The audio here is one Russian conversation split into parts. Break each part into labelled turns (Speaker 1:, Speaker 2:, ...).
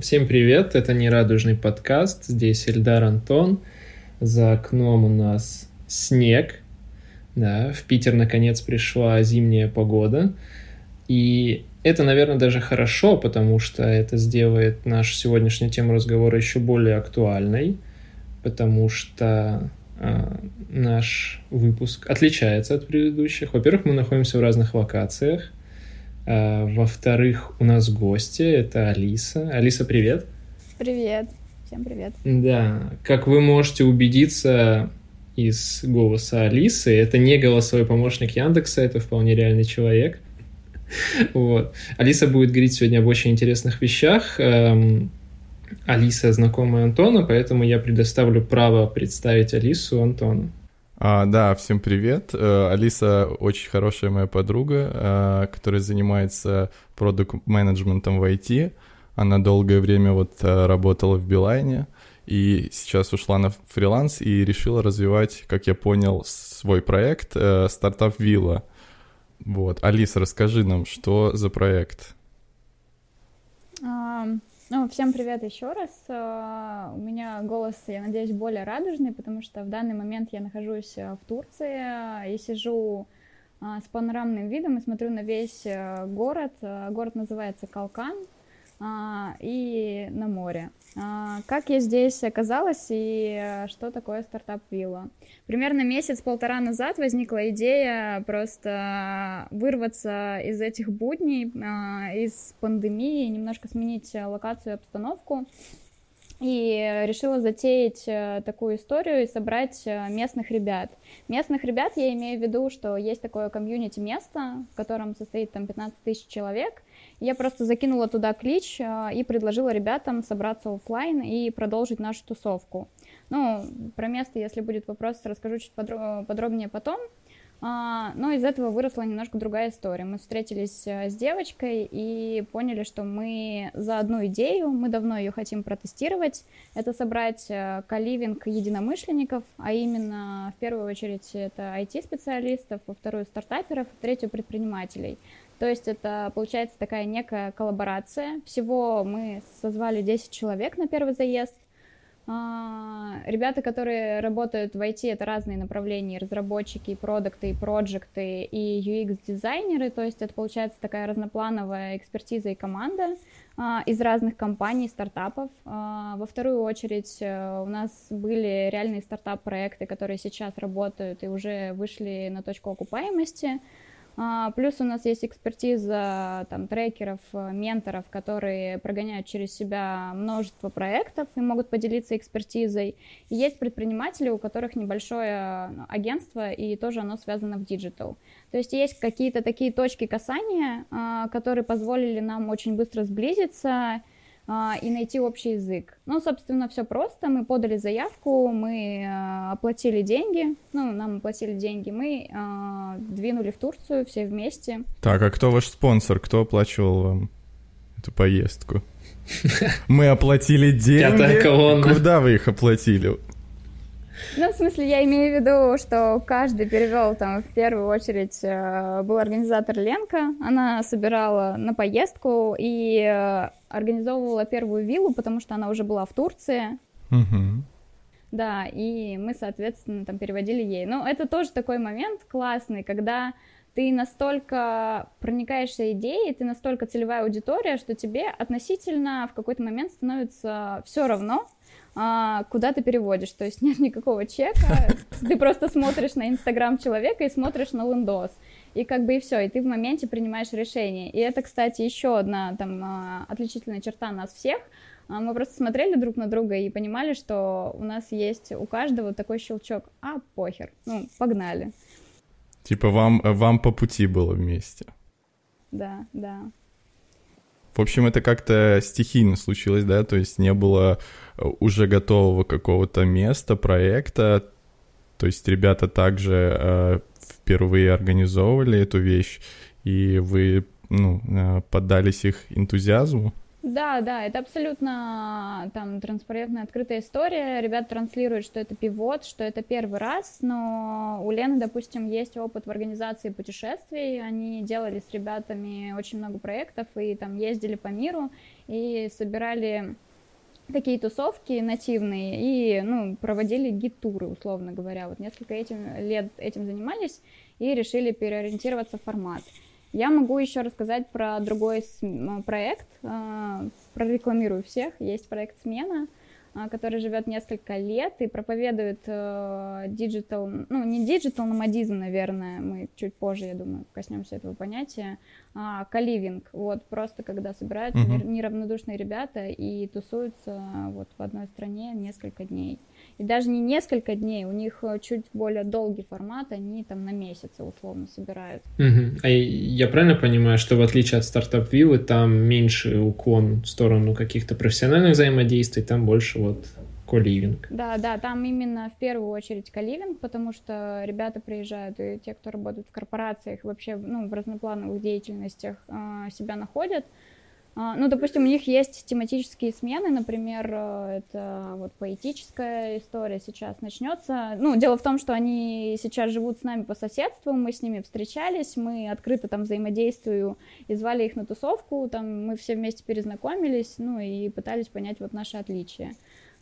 Speaker 1: Всем привет, это «Нерадужный подкаст», здесь Эльдар Антон, за окном у нас снег, да, в Питер наконец пришла зимняя погода, и это, наверное, даже хорошо, потому что это сделает нашу сегодняшнюю тему разговора еще более актуальной, потому что э, наш выпуск отличается от предыдущих. Во-первых, мы находимся в разных локациях, во-вторых, у нас гости, это Алиса. Алиса, привет.
Speaker 2: Привет, всем привет.
Speaker 1: Да, как вы можете убедиться из голоса Алисы, это не голосовой помощник Яндекса, это вполне реальный человек. Вот. Алиса будет говорить сегодня об очень интересных вещах. Эм, Алиса знакомая Антона, поэтому я предоставлю право представить Алису Антону.
Speaker 3: А, да, всем привет. Э, Алиса очень хорошая моя подруга, э, которая занимается продукт-менеджментом в IT. Она долгое время вот э, работала в Билайне и сейчас ушла на фриланс и решила развивать, как я понял, свой проект стартап Вилла. Вот, Алиса, расскажи нам, что за проект?
Speaker 2: Ну, всем привет еще раз. А, у меня голос, я надеюсь, более радужный, потому что в данный момент я нахожусь э, в Турции и сижу а, с панорамным видом и смотрю на весь город. Город называется Калкан и на море. А, как я здесь оказалась и э, что такое стартап-вилла? Примерно месяц-полтора назад возникла идея просто вырваться из этих будней, а, из пандемии, немножко сменить локацию и обстановку. И решила затеять э, такую историю и собрать э, местных ребят. Местных ребят я имею в виду, что есть такое комьюнити место, в котором состоит там 15 тысяч человек, я просто закинула туда клич а, и предложила ребятам собраться офлайн и продолжить нашу тусовку. Ну, про место, если будет вопрос, расскажу чуть подробнее потом. А, но из этого выросла немножко другая история. Мы встретились а, с девочкой и поняли, что мы за одну идею, мы давно ее хотим протестировать. Это собрать каливинг единомышленников, а именно в первую очередь это IT-специалистов, во вторую стартаперов, в третью предпринимателей. То есть это получается такая некая коллаборация. Всего мы созвали 10 человек на первый заезд. А, ребята, которые работают в IT, это разные направления, разработчики, и продукты, и проекты, и UX-дизайнеры, то есть это получается такая разноплановая экспертиза и команда а, из разных компаний, стартапов. А, во вторую очередь э, у нас были реальные стартап-проекты, которые сейчас работают и уже вышли на точку окупаемости. А, плюс у нас есть экспертиза там, трекеров, э, менторов, которые прогоняют через себя множество проектов и могут поделиться экспертизой. И есть предприниматели, у которых небольшое ну, агентство, и тоже оно связано в digital. То есть есть какие-то такие точки касания, а, которые позволили нам очень быстро сблизиться, и найти общий язык. Ну, собственно, все просто. Мы подали заявку, мы э, оплатили деньги, ну, нам оплатили деньги, мы э, двинули в Турцию все вместе.
Speaker 3: Так, а кто ваш спонсор? Кто оплачивал вам эту поездку? Мы оплатили деньги. Куда вы их оплатили?
Speaker 2: Ну, в смысле, я имею в виду, что каждый перевел там в первую очередь э, был организатор Ленка. Она собирала на поездку и э, организовывала первую виллу, потому что она уже была в Турции.
Speaker 3: Угу.
Speaker 2: Да, и мы, соответственно, там переводили ей. Но это тоже такой момент классный, когда ты настолько проникаешься идеей, ты настолько целевая аудитория, что тебе относительно в какой-то момент становится все равно, а, куда ты переводишь. То есть нет никакого чека, ты просто смотришь на Инстаграм человека и смотришь на лендос. И как бы и все, и ты в моменте принимаешь решение. И это, кстати, еще одна там а, отличительная черта нас всех. А, мы просто смотрели друг на друга и понимали, что у нас есть у каждого такой щелчок. А, похер, ну, погнали.
Speaker 3: Типа вам, вам по пути было вместе.
Speaker 2: Да, да.
Speaker 3: В общем, это как-то стихийно случилось, да, то есть не было э, уже готового какого-то места, проекта, то есть ребята также э, впервые организовывали эту вещь, и вы, ну, э, поддались их энтузиазму?
Speaker 2: Да, да, это абсолютно там транспарентная, открытая история. Ребят транслируют, что это пивот, что это первый раз, но у Лены, допустим, есть опыт в организации путешествий. Они делали с ребятами очень много проектов и там ездили по миру и собирали такие тусовки нативные и ну, проводили гид-туры, условно говоря. Вот несколько этим, лет этим занимались и решили переориентироваться в формат. Я могу еще рассказать про другой проект, а, прорекламирую всех. Есть проект «Смена», а, который живет несколько лет и проповедует digital, э, ну не digital номадизм, наверное, мы чуть позже, я думаю, коснемся этого понятия, а coliving, вот просто когда собираются uh-huh. неравнодушные ребята и тусуются вот в одной стране несколько дней. И даже не несколько дней, у них э, чуть более долгий формат, они там на месяцы условно собирают.
Speaker 1: Угу. А я правильно понимаю, что в отличие от стартап виллы, там меньше уклон в сторону каких-то профессиональных взаимодействий, там больше вот коливинг.
Speaker 2: Да, да, там именно в первую очередь коливинг, потому что ребята приезжают, и те, кто работают в корпорациях, вообще ну, в разноплановых деятельностях э, себя находят, а, ну, допустим, у них есть тематические смены, например, э, это вот поэтическая история сейчас начнется. Ну, дело в том, что они сейчас живут с нами по соседству, мы с ними встречались, мы открыто там взаимодействуем и звали их на тусовку, там мы все вместе перезнакомились, ну, и пытались понять вот наши отличия.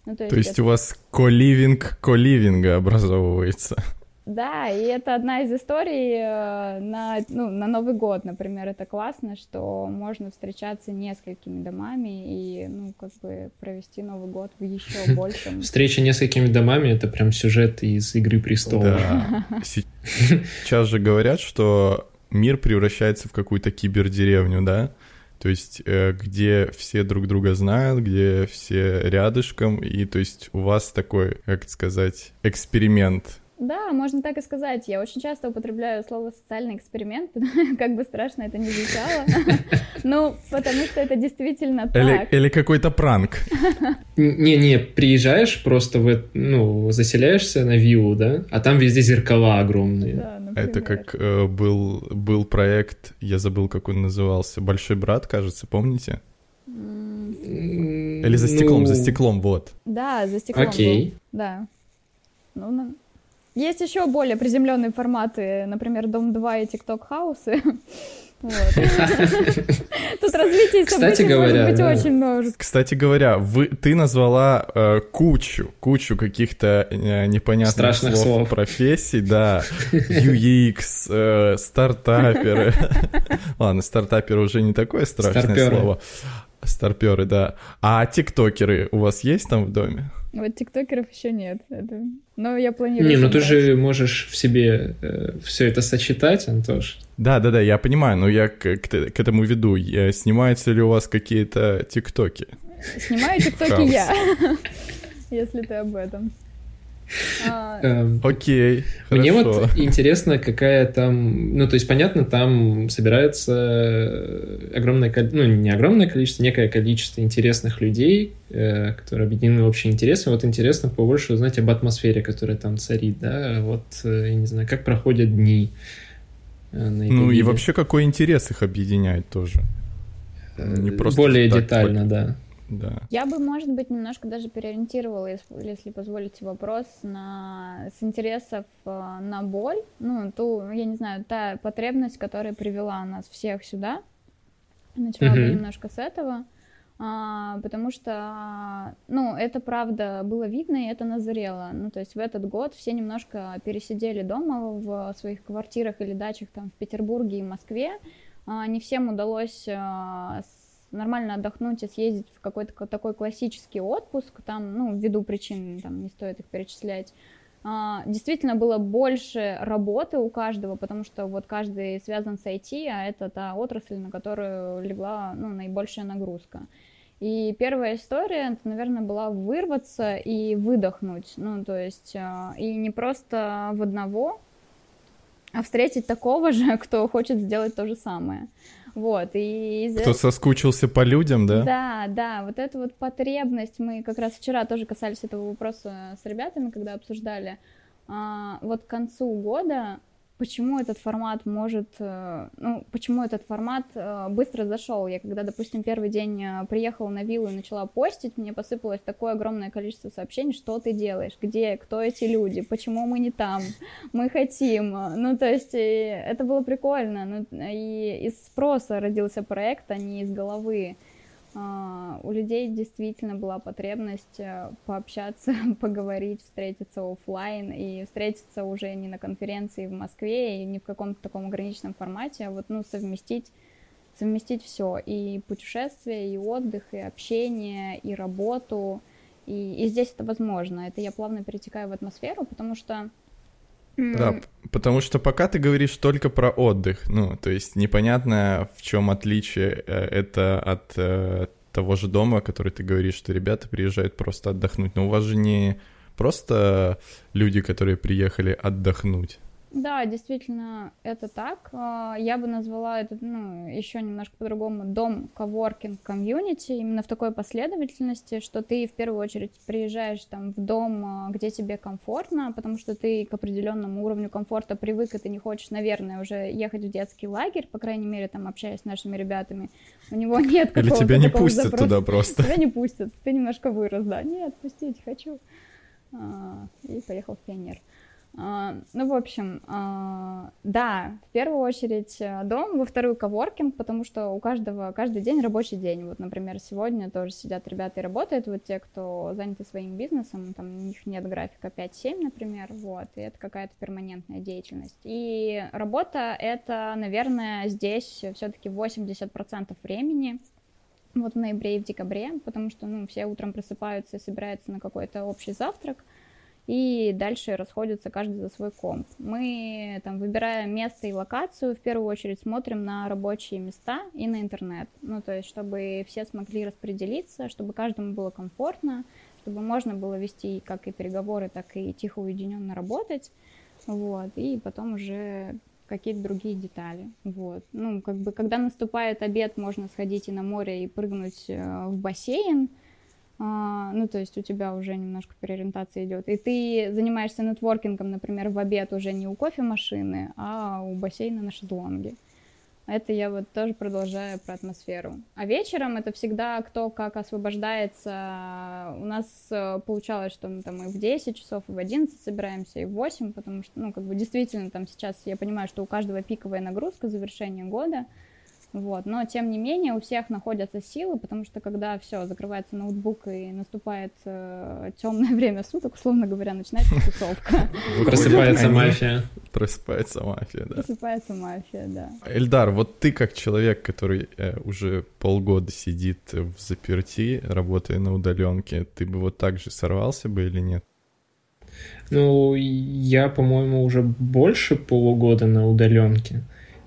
Speaker 3: Ну, то есть, то есть это... у вас коливинг коливинга образовывается?
Speaker 2: Да, и это одна из историй э, на, ну, на Новый год, например, это классно, что можно встречаться несколькими домами и, ну, как бы провести Новый год в еще большем.
Speaker 1: Встреча несколькими домами — это прям сюжет из «Игры престолов».
Speaker 3: Да. Сейчас же говорят, что мир превращается в какую-то кибердеревню, да? То есть, э, где все друг друга знают, где все рядышком, и то есть у вас такой, как сказать, эксперимент
Speaker 2: да, можно так и сказать. Я очень часто употребляю слово социальный эксперимент, как бы страшно это не звучало. Ну, потому что это действительно так.
Speaker 3: Или какой-то пранк.
Speaker 1: Не-не, приезжаешь просто, в, ну, заселяешься на виллу, да, а там везде зеркала огромные.
Speaker 2: Да,
Speaker 3: это как э, был, был проект, я забыл, как он назывался, «Большой брат», кажется, помните? Или «За стеклом», ну... «За стеклом», вот.
Speaker 2: Да, «За стеклом»
Speaker 1: Окей.
Speaker 2: Был. Да. Ну, есть еще более приземленные форматы, например, Дом 2 и ТикТок Хаусы. Тут развитие событий может быть очень много.
Speaker 3: Кстати говоря, ты назвала э, кучу, кучу каких-то э, непонятных
Speaker 1: слов,
Speaker 3: профессий, да, UX, э, стартаперы. Ладно, стартаперы уже не такое страшное слово. Старперы, да. А тиктокеры у вас есть там в доме?
Speaker 2: Вот тиктокеров еще нет. Это... Но я планирую.
Speaker 1: Не, ну ты же можешь в себе э, все это сочетать, Антош.
Speaker 3: Да, да, да, я понимаю, но я к, к, к этому веду. Я, снимаются ли у вас какие-то тиктоки?
Speaker 2: Снимаю тиктоки я, если ты об этом.
Speaker 3: А, эм, Окей.
Speaker 1: Мне вот интересно, какая там. Ну, то есть, понятно, там собирается огромное количество, ну, не огромное количество, некое количество интересных людей, э, которые объединены общим интересом. Вот интересно побольше узнать об атмосфере, которая там царит, да. Вот, э, я не знаю, как проходят дни.
Speaker 3: Э, ну и вообще, какой интерес их объединяет тоже.
Speaker 1: Не просто Более детально, да
Speaker 3: да.
Speaker 2: Я бы, может быть, немножко даже переориентировала, если, позволите вопрос, на, с интересов э, на боль, ну, ту, я не знаю, та потребность, которая привела нас всех сюда. Начала mm-hmm. бы немножко с этого, а, потому что, ну, это правда было видно, и это назрело. Ну, то есть в этот год все немножко пересидели дома в своих квартирах или дачах там в Петербурге и Москве. А, не всем удалось а, нормально отдохнуть и съездить в какой-то такой классический отпуск, там, ну, ввиду причин, там, не стоит их перечислять, а, действительно было больше работы у каждого, потому что вот каждый связан с IT, а это та отрасль, на которую легла, ну, наибольшая нагрузка. И первая история, это, наверное, была вырваться и выдохнуть, ну, то есть, а, и не просто в одного, а встретить такого же, кто хочет сделать то же самое. Вот, и...
Speaker 3: Кто соскучился по людям, да?
Speaker 2: Да, да, вот эта вот потребность, мы как раз вчера тоже касались этого вопроса с ребятами, когда обсуждали, а, вот к концу года почему этот формат может, э, ну, почему этот формат э, быстро зашел. Я когда, допустим, первый день э, приехала на виллу и начала постить, мне посыпалось такое огромное количество сообщений, что ты делаешь, где, кто эти люди, почему мы не там, мы хотим. Ну, то есть это было прикольно. Ну, и из спроса родился проект, а не из головы. А, у людей действительно была потребность э, пообщаться, поговорить, встретиться офлайн и встретиться уже не на конференции в Москве и не в каком-то таком ограниченном формате, а вот ну совместить совместить все и путешествия, и отдых, и общение, и работу, и, и здесь это возможно. Это я плавно перетекаю в атмосферу, потому что
Speaker 3: да, потому что пока ты говоришь только про отдых, ну, то есть непонятно, в чем отличие э, это от э, того же дома, который ты говоришь, что ребята приезжают просто отдохнуть. Но у вас же не просто люди, которые приехали отдохнуть.
Speaker 2: Да, действительно, это так. А, я бы назвала это, ну, еще немножко по-другому, дом коворкинг комьюнити, именно в такой последовательности, что ты в первую очередь приезжаешь там в дом, а, где тебе комфортно, потому что ты к определенному уровню комфорта привык, и ты не хочешь, наверное, уже ехать в детский лагерь, по крайней мере, там, общаясь с нашими ребятами, у него нет
Speaker 3: какого-то Или тебя не пустят запроса. туда просто.
Speaker 2: Тебя не пустят, ты немножко вырос, да, нет, пустить хочу. А, и поехал в пионер. А, ну, в общем, а, да, в первую очередь э, дом, во вторую коворкинг, потому что у каждого каждый день рабочий день. Вот, например, сегодня тоже сидят ребята и работают, вот те, кто заняты своим бизнесом, там у них нет графика 5-7, например, вот, и это какая-то перманентная деятельность. И работа — это, наверное, здесь все-таки 80% времени, вот в ноябре и в декабре, потому что, ну, все утром просыпаются и собираются на какой-то общий завтрак — и дальше расходятся каждый за свой комп. Мы там выбираем место и локацию, в первую очередь смотрим на рабочие места и на интернет, ну то есть чтобы все смогли распределиться, чтобы каждому было комфортно, чтобы можно было вести как и переговоры, так и тихо уединенно работать, вот, и потом уже какие-то другие детали, вот. Ну, как бы, когда наступает обед, можно сходить и на море и прыгнуть э, в бассейн, ну, то есть у тебя уже немножко переориентация идет, и ты занимаешься нетворкингом, например, в обед уже не у кофемашины, а у бассейна на шезлонге. Это я вот тоже продолжаю про атмосферу. А вечером это всегда кто как освобождается. У нас э, получалось, что мы там и в 10 часов, и в 11 собираемся, и в 8, потому что, ну, как бы действительно там сейчас я понимаю, что у каждого пиковая нагрузка завершения года, вот. Но, тем не менее, у всех находятся силы, потому что когда все, закрывается ноутбук и наступает э, темное время суток, условно говоря, начинается тусовка.
Speaker 1: Просыпается мафия.
Speaker 3: Просыпается мафия, да.
Speaker 2: Просыпается мафия, да.
Speaker 3: Эльдар, вот ты как человек, который э, уже полгода сидит в заперти, работая на удаленке, ты бы вот так же сорвался бы или нет?
Speaker 1: Ну, я, по-моему, уже больше полугода на удаленке.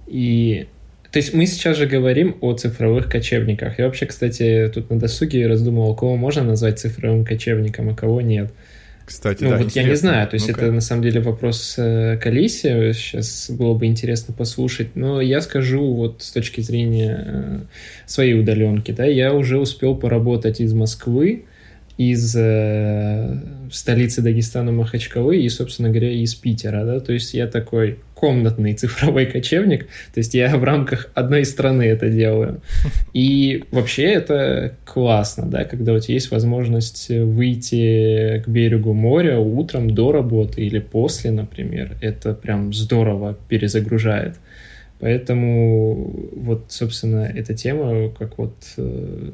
Speaker 1: И то есть мы сейчас же говорим о цифровых кочевниках. Я вообще, кстати, тут на досуге раздумывал, кого можно назвать цифровым кочевником, а кого нет.
Speaker 3: Кстати,
Speaker 1: ну,
Speaker 3: да,
Speaker 1: вот интересно. я не знаю, то есть ну это на самом деле вопрос э, к Алисе, сейчас было бы интересно послушать, но я скажу вот с точки зрения э, своей удаленки, да, я уже успел поработать из Москвы, из э, столицы Дагестана Махачкалы и, собственно говоря, из Питера, да, то есть я такой комнатный цифровой кочевник, то есть я в рамках одной страны это делаю. И вообще это классно, да, когда у тебя есть возможность выйти к берегу моря утром до работы или после, например, это прям здорово перезагружает. Поэтому вот, собственно, эта тема, как вот э,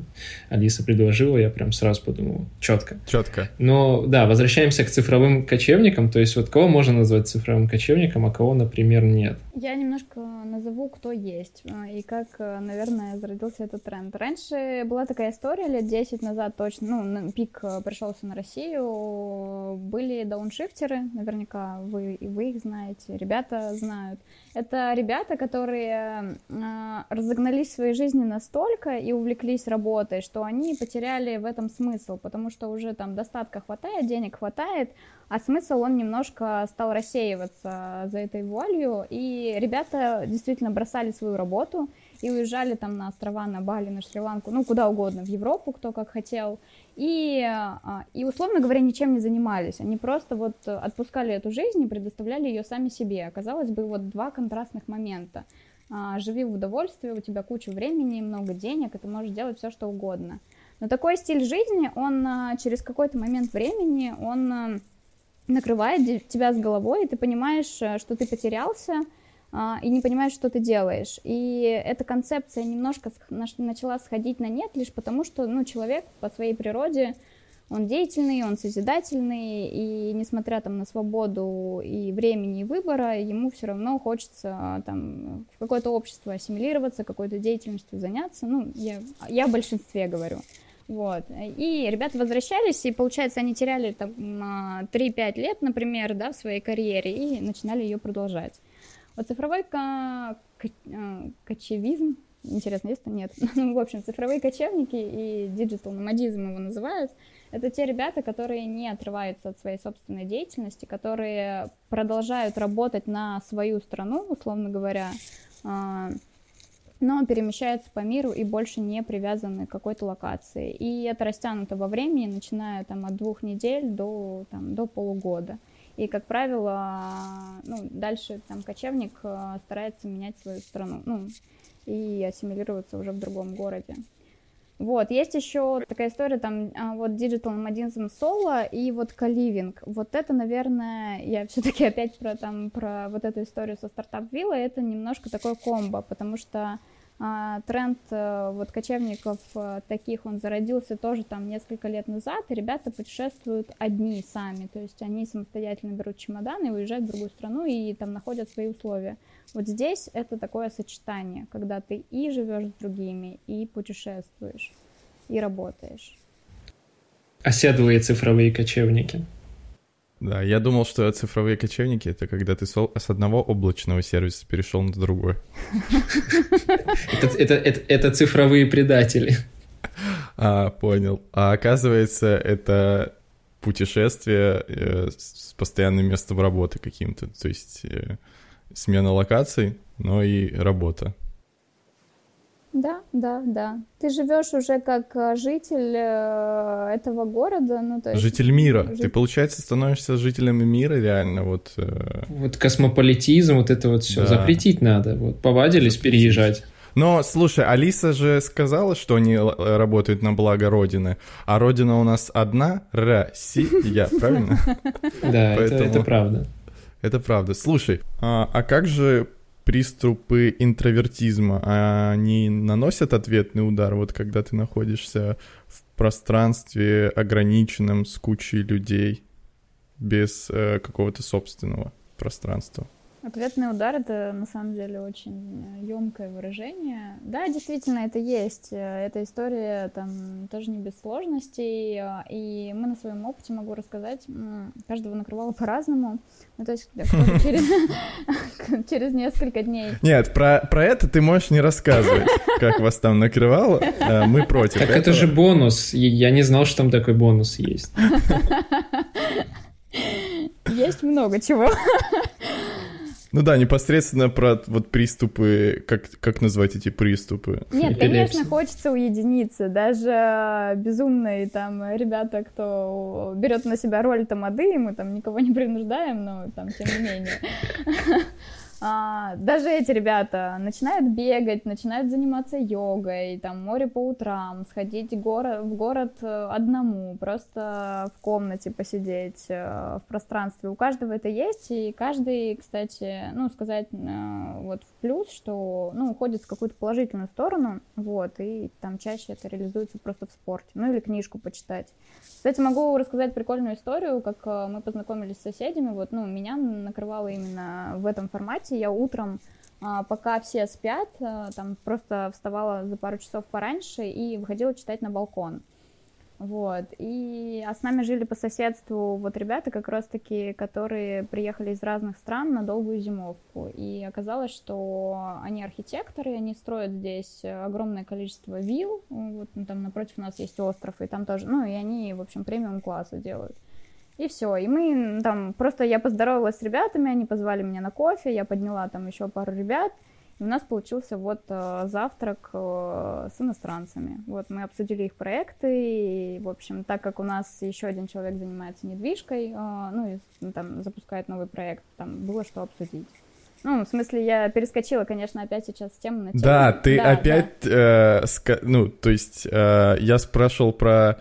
Speaker 1: Алиса предложила, я прям сразу подумал, четко.
Speaker 3: Четко.
Speaker 1: Но да, возвращаемся к цифровым кочевникам, то есть вот кого можно назвать цифровым кочевником, а кого, например, нет.
Speaker 2: Я немножко назову, кто есть а, и как, э, наверное, зародился этот тренд. Раньше была такая история лет 10 назад точно, ну, пик э, пришелся на Россию, были дауншифтеры, наверняка вы, и вы их знаете, ребята знают. Это ребята, которые э, разогнались в своей жизни настолько и увлеклись работой, что они потеряли в этом смысл, потому что уже там достатка хватает, денег хватает, а смысл он немножко стал рассеиваться за этой вуалью, и ребята действительно бросали свою работу и уезжали там на острова, на Бали, на Шри-Ланку, ну, куда угодно, в Европу, кто как хотел, и, а, и, условно говоря, ничем не занимались, они просто вот отпускали эту жизнь и предоставляли ее сами себе. Оказалось бы, вот два контрастных момента. А, живи в удовольствии, у тебя куча времени, много денег, и ты можешь делать все, что угодно. Но такой стиль жизни, он а, через какой-то момент времени, он накрывает тебя с головой, и ты понимаешь, э, что ты потерялся, а, и не понимаешь, что ты делаешь. И эта концепция немножко начала сходить на нет лишь потому, что ну, человек по своей природе, он деятельный, он созидательный, и несмотря там на свободу и времени, и выбора, ему все равно хочется там в какое-то общество ассимилироваться, какой-то деятельностью заняться. Ну, я, я в большинстве говорю. Вот. И ребята возвращались, и, получается, они теряли там 3-5 лет, например, да, в своей карьере, и начинали ее продолжать. Вот цифровой ко- ко- кочевизм, интересно, есть Нет. ну, в общем, цифровые кочевники и digital номадизм его называют, это те ребята, которые не отрываются от своей собственной деятельности, которые продолжают работать на свою страну, условно говоря, а, но перемещаются по миру и больше не привязаны к какой-то локации. И это растянуто во времени, начиная там, от двух недель до, там, до полугода. И, как правило, ну, дальше там кочевник э, старается менять свою страну, ну, и ассимилироваться уже в другом городе. Вот, есть еще такая история, там, а, вот Digital Nomadism Solo и вот Каливинг. Вот это, наверное, я все-таки опять про, там, про вот эту историю со стартап виллой, это немножко такое комбо, потому что тренд а, вот кочевников а, таких, он зародился тоже там несколько лет назад, и ребята путешествуют одни сами, то есть они самостоятельно берут чемоданы и уезжают в другую страну и там находят свои условия. Вот здесь это такое сочетание, когда ты и живешь с другими, и путешествуешь, и работаешь.
Speaker 1: Оседлые цифровые кочевники.
Speaker 3: Да, я думал, что цифровые кочевники — это когда ты с одного облачного сервиса перешел на другой.
Speaker 1: Это цифровые предатели.
Speaker 3: А, понял. А оказывается, это путешествие э, с постоянным местом работы каким-то. То есть э, смена локаций, но и работа.
Speaker 2: Да, да, да. Ты живешь уже как э, житель э, этого города, ну то есть.
Speaker 3: Житель мира. Житель... Ты, получается, становишься жителем мира реально, вот.
Speaker 1: Э... Вот космополитизм, вот это вот все да. запретить надо. Вот повадились запретить. переезжать.
Speaker 3: Но, слушай, Алиса же сказала, что они работают на благо Родины, а Родина у нас одна — Россия, правильно?
Speaker 1: Да, это правда.
Speaker 3: Это правда. Слушай, а, а как же приступы интровертизма, они наносят ответный удар, вот когда ты находишься в пространстве ограниченном с кучей людей, без э, какого-то собственного пространства?
Speaker 2: Ответный удар это на самом деле очень емкое выражение. Да, действительно, это есть. Эта история там тоже не без сложностей. И мы на своем опыте могу рассказать, каждого накрывало по-разному. Ну, то есть через, через несколько дней.
Speaker 3: Нет, про, про это ты можешь не рассказывать, как вас там накрывало. Э, мы против.
Speaker 1: Так это же бонус. Я не знал, что там такой бонус есть.
Speaker 2: Есть много чего.
Speaker 3: Ну да, непосредственно про вот приступы, как, как назвать эти приступы?
Speaker 2: Нет, конечно, хочется уединиться. Даже безумные там ребята, кто берет на себя роль тамады, мы там никого не принуждаем, но там тем не менее. А, даже эти ребята начинают бегать, начинают заниматься йогой, там море по утрам, сходить в город, в город э, одному, просто в комнате посидеть, э, в пространстве. У каждого это есть, и каждый, кстати, ну, сказать э, вот в плюс, что, ну, уходит в какую-то положительную сторону, вот, и там чаще это реализуется просто в спорте, ну, или книжку почитать. Кстати, могу рассказать прикольную историю, как мы познакомились с соседями, вот, ну, меня накрывало именно в этом формате, я утром, а, пока все спят, а, там просто вставала за пару часов пораньше и выходила читать на балкон. Вот, и, а с нами жили по соседству вот ребята как раз-таки, которые приехали из разных стран на долгую зимовку, и оказалось, что они архитекторы, они строят здесь огромное количество вилл, вот ну, там напротив у нас есть остров, и там тоже, ну, и они, в общем, премиум класса делают. И все. И мы там, просто я поздоровалась с ребятами, они позвали меня на кофе, я подняла там еще пару ребят, И у нас получился вот э, завтрак э, с иностранцами. Вот мы обсудили их проекты, и, в общем, так как у нас еще один человек занимается недвижкой, э, ну, и ну, там запускает новый проект, там было что обсудить. Ну, в смысле, я перескочила, конечно, опять сейчас с темы на тему.
Speaker 3: Да, ты да, опять, да. Э, ска... ну, то есть э, я спрашивал про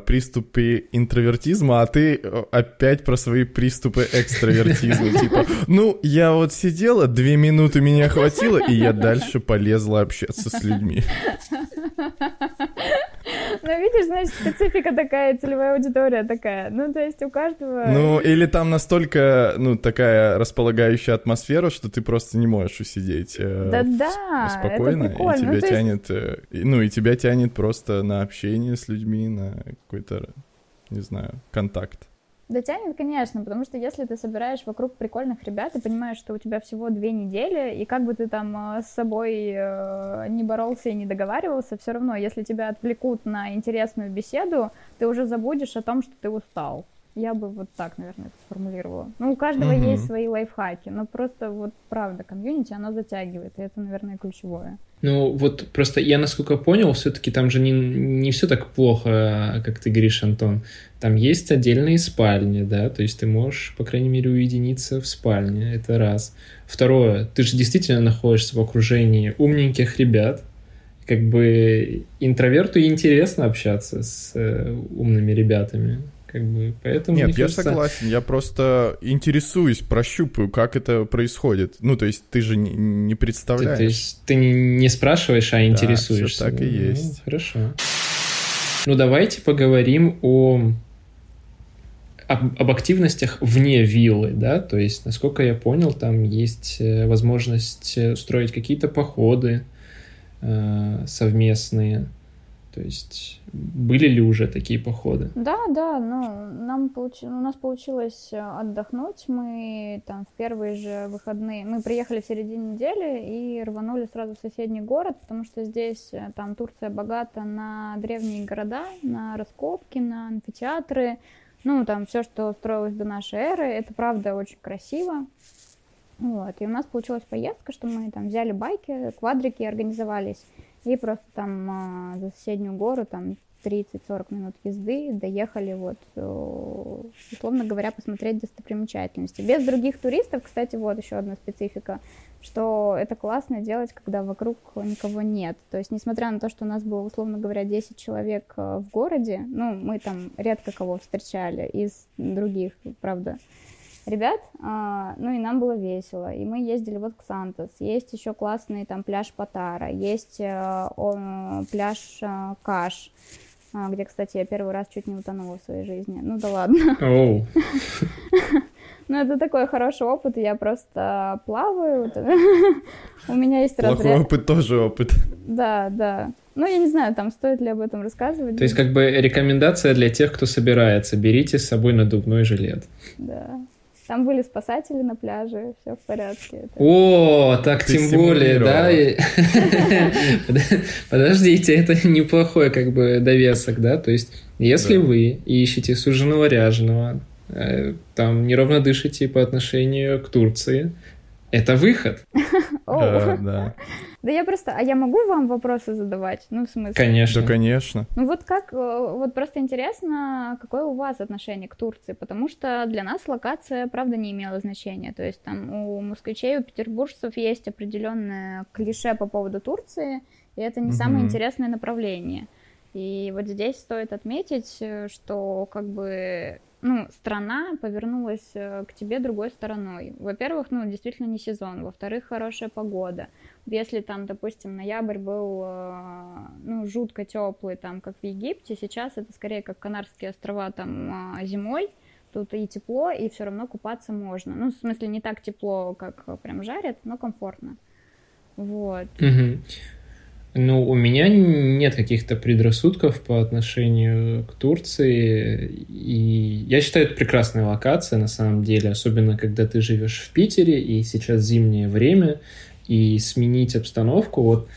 Speaker 3: приступы интровертизма, а ты э, опять про свои приступы экстравертизма. Типа, ну, я вот сидела, две минуты меня хватило, и я дальше полезла общаться с людьми.
Speaker 2: Ну, видишь, значит, специфика такая, целевая аудитория такая. Ну, то есть у каждого...
Speaker 3: Ну, или там настолько, ну, такая располагающая атмосфера, что ты просто не можешь усидеть э,
Speaker 2: Да-да,
Speaker 3: спокойно,
Speaker 2: это прикольно.
Speaker 3: и тебя
Speaker 2: ну,
Speaker 3: тянет, есть... ну, и тебя тянет просто на общение с людьми, на какой-то, не знаю, контакт.
Speaker 2: Да тянет, конечно, потому что если ты собираешь вокруг прикольных ребят и понимаешь, что у тебя всего две недели, и как бы ты там э, с собой э, не боролся и не договаривался, все равно, если тебя отвлекут на интересную беседу, ты уже забудешь о том, что ты устал. Я бы вот так, наверное, это сформулировала. Ну, у каждого угу. есть свои лайфхаки, но просто вот правда, комьюнити, оно затягивает, и это, наверное, ключевое.
Speaker 1: Ну, вот просто я, насколько понял, все-таки там же не, не все так плохо, как ты говоришь, Антон. Там есть отдельные спальни, да, то есть ты можешь, по крайней мере, уединиться в спальне, это раз. Второе, ты же действительно находишься в окружении умненьких ребят, как бы интроверту интересно общаться с э, умными ребятами как бы, поэтому...
Speaker 3: Нет, я
Speaker 1: кажется...
Speaker 3: согласен, я просто интересуюсь, прощупаю, как это происходит. Ну, то есть ты же не, не представляешь.
Speaker 1: Ты, то есть ты не, спрашиваешь, а интересуешься.
Speaker 3: Да, так и ну, есть.
Speaker 1: Хорошо. Ну, давайте поговорим о об, об активностях вне виллы, да, то есть, насколько я понял, там есть э, возможность э, устроить какие-то походы э, совместные, то есть были ли уже такие походы?
Speaker 2: Да, да, ну, нам получ... у нас получилось э, отдохнуть. Мы там в первые же выходные, мы приехали в середине недели и рванули сразу в соседний город, потому что здесь, э, там, Турция богата на древние города, на раскопки, на амфитеатры, ну, там все, что строилось до нашей эры, это правда очень красиво. Вот, и у нас получилась поездка, что мы там взяли байки, квадрики, организовались и просто там а, за соседнюю гору, там 30-40 минут езды, доехали вот, условно говоря, посмотреть достопримечательности. Без других туристов, кстати, вот еще одна специфика, что это классно делать, когда вокруг никого нет. То есть, несмотря на то, что у нас было, условно говоря, 10 человек а, в городе, ну, мы там редко кого встречали из других, правда, ребят, а, ну и нам было весело. И мы ездили вот к Сантос. Есть еще классный там пляж Патара, есть э, пляж э, Каш, а, где, кстати, я первый раз чуть не утонула в своей жизни. Ну да ладно.
Speaker 1: Oh.
Speaker 2: Ну, это такой хороший опыт, я просто плаваю. У меня есть
Speaker 3: разряд. Плохой опыт тоже опыт.
Speaker 2: Да, да. Ну, я не знаю, там стоит ли об этом рассказывать.
Speaker 1: То есть, как бы рекомендация для тех, кто собирается. Берите с собой надувной жилет.
Speaker 2: Да. Там были спасатели на пляже, все в порядке.
Speaker 1: О, так Ты тем более, да? Подождите, это неплохой как бы довесок, да? То есть, если вы ищете суженого ряженого, э, там неровно дышите по отношению к Турции, это выход.
Speaker 3: Да, да.
Speaker 2: Да я просто, а я могу вам вопросы задавать? Ну, в смысле?
Speaker 1: Конечно.
Speaker 3: Да, конечно.
Speaker 2: Ну, вот как, э, вот просто интересно, какое у вас отношение к Турции, потому что для нас локация, правда, не имела значения. То есть там у москвичей, у петербуржцев есть определенное клише по поводу Турции, и это не угу. самое интересное направление. И вот здесь стоит отметить, э, что как бы ну, страна повернулась э, к тебе другой стороной. Во-первых, ну, действительно не сезон. Во-вторых, хорошая погода. Если там, допустим, ноябрь был, э, ну, жутко теплый, там, как в Египте, сейчас это скорее как Канарские острова, там, э, зимой, тут и тепло, и все равно купаться можно. Ну, в смысле, не так тепло, как прям жарят, но комфортно. Вот.
Speaker 1: Ну, у меня нет каких-то предрассудков по отношению к Турции. И я считаю, это прекрасная локация на самом деле, особенно когда ты живешь в Питере, и сейчас зимнее время, и сменить обстановку, вот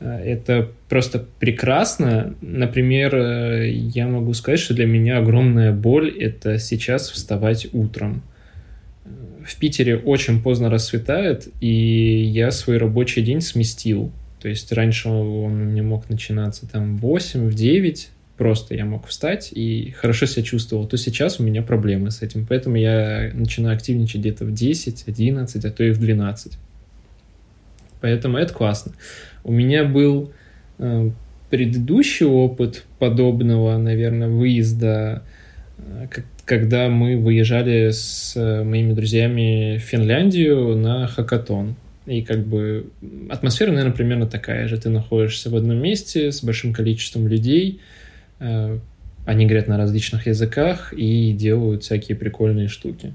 Speaker 1: э, это просто прекрасно. Например, э, я могу сказать, что для меня огромная боль — это сейчас вставать утром в Питере очень поздно рассветает, и я свой рабочий день сместил. То есть раньше он не мог начинаться там в 8, в 9, просто я мог встать и хорошо себя чувствовал, то сейчас у меня проблемы с этим. Поэтому я начинаю активничать где-то в 10, 11, а то и в 12. Поэтому это классно. У меня был э, предыдущий опыт подобного, наверное, выезда, э, когда мы выезжали с моими друзьями в Финляндию на хакатон. И как бы атмосфера, наверное, примерно такая же. Ты находишься в одном месте с большим количеством людей, э, они говорят на различных языках и делают всякие прикольные штуки.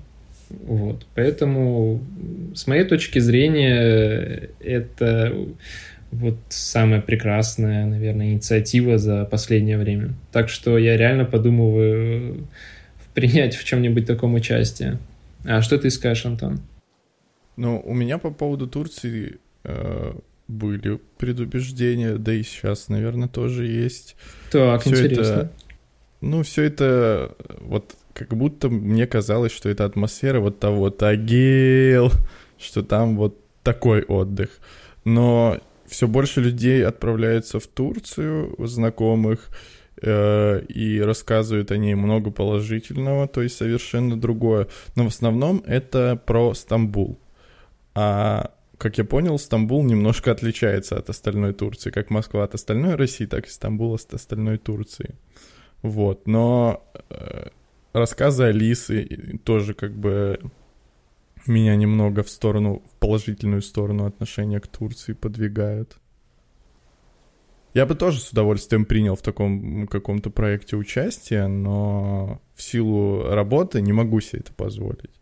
Speaker 1: Вот. Поэтому, с моей точки зрения, это вот самая прекрасная, наверное, инициатива за последнее время. Так что я реально подумываю принять в чем-нибудь таком участие. А что ты скажешь, Антон?
Speaker 3: Ну, у меня по поводу Турции э, были предубеждения, да и сейчас, наверное, тоже есть.
Speaker 1: Так, всё интересно. Это,
Speaker 3: ну, все это вот как будто мне казалось, что это атмосфера вот того Тагил, что там вот такой отдых. Но все больше людей отправляются в Турцию, знакомых, э, и рассказывают о ней много положительного, то есть совершенно другое. Но в основном это про Стамбул. А как я понял, Стамбул немножко отличается от остальной Турции, как Москва от остальной России, так и Стамбул от остальной Турции. Вот, но э, рассказы Алисы тоже как бы меня немного в сторону, в положительную сторону отношения к Турции подвигают. Я бы тоже с удовольствием принял в таком каком-то проекте участие, но в силу работы не могу себе это позволить.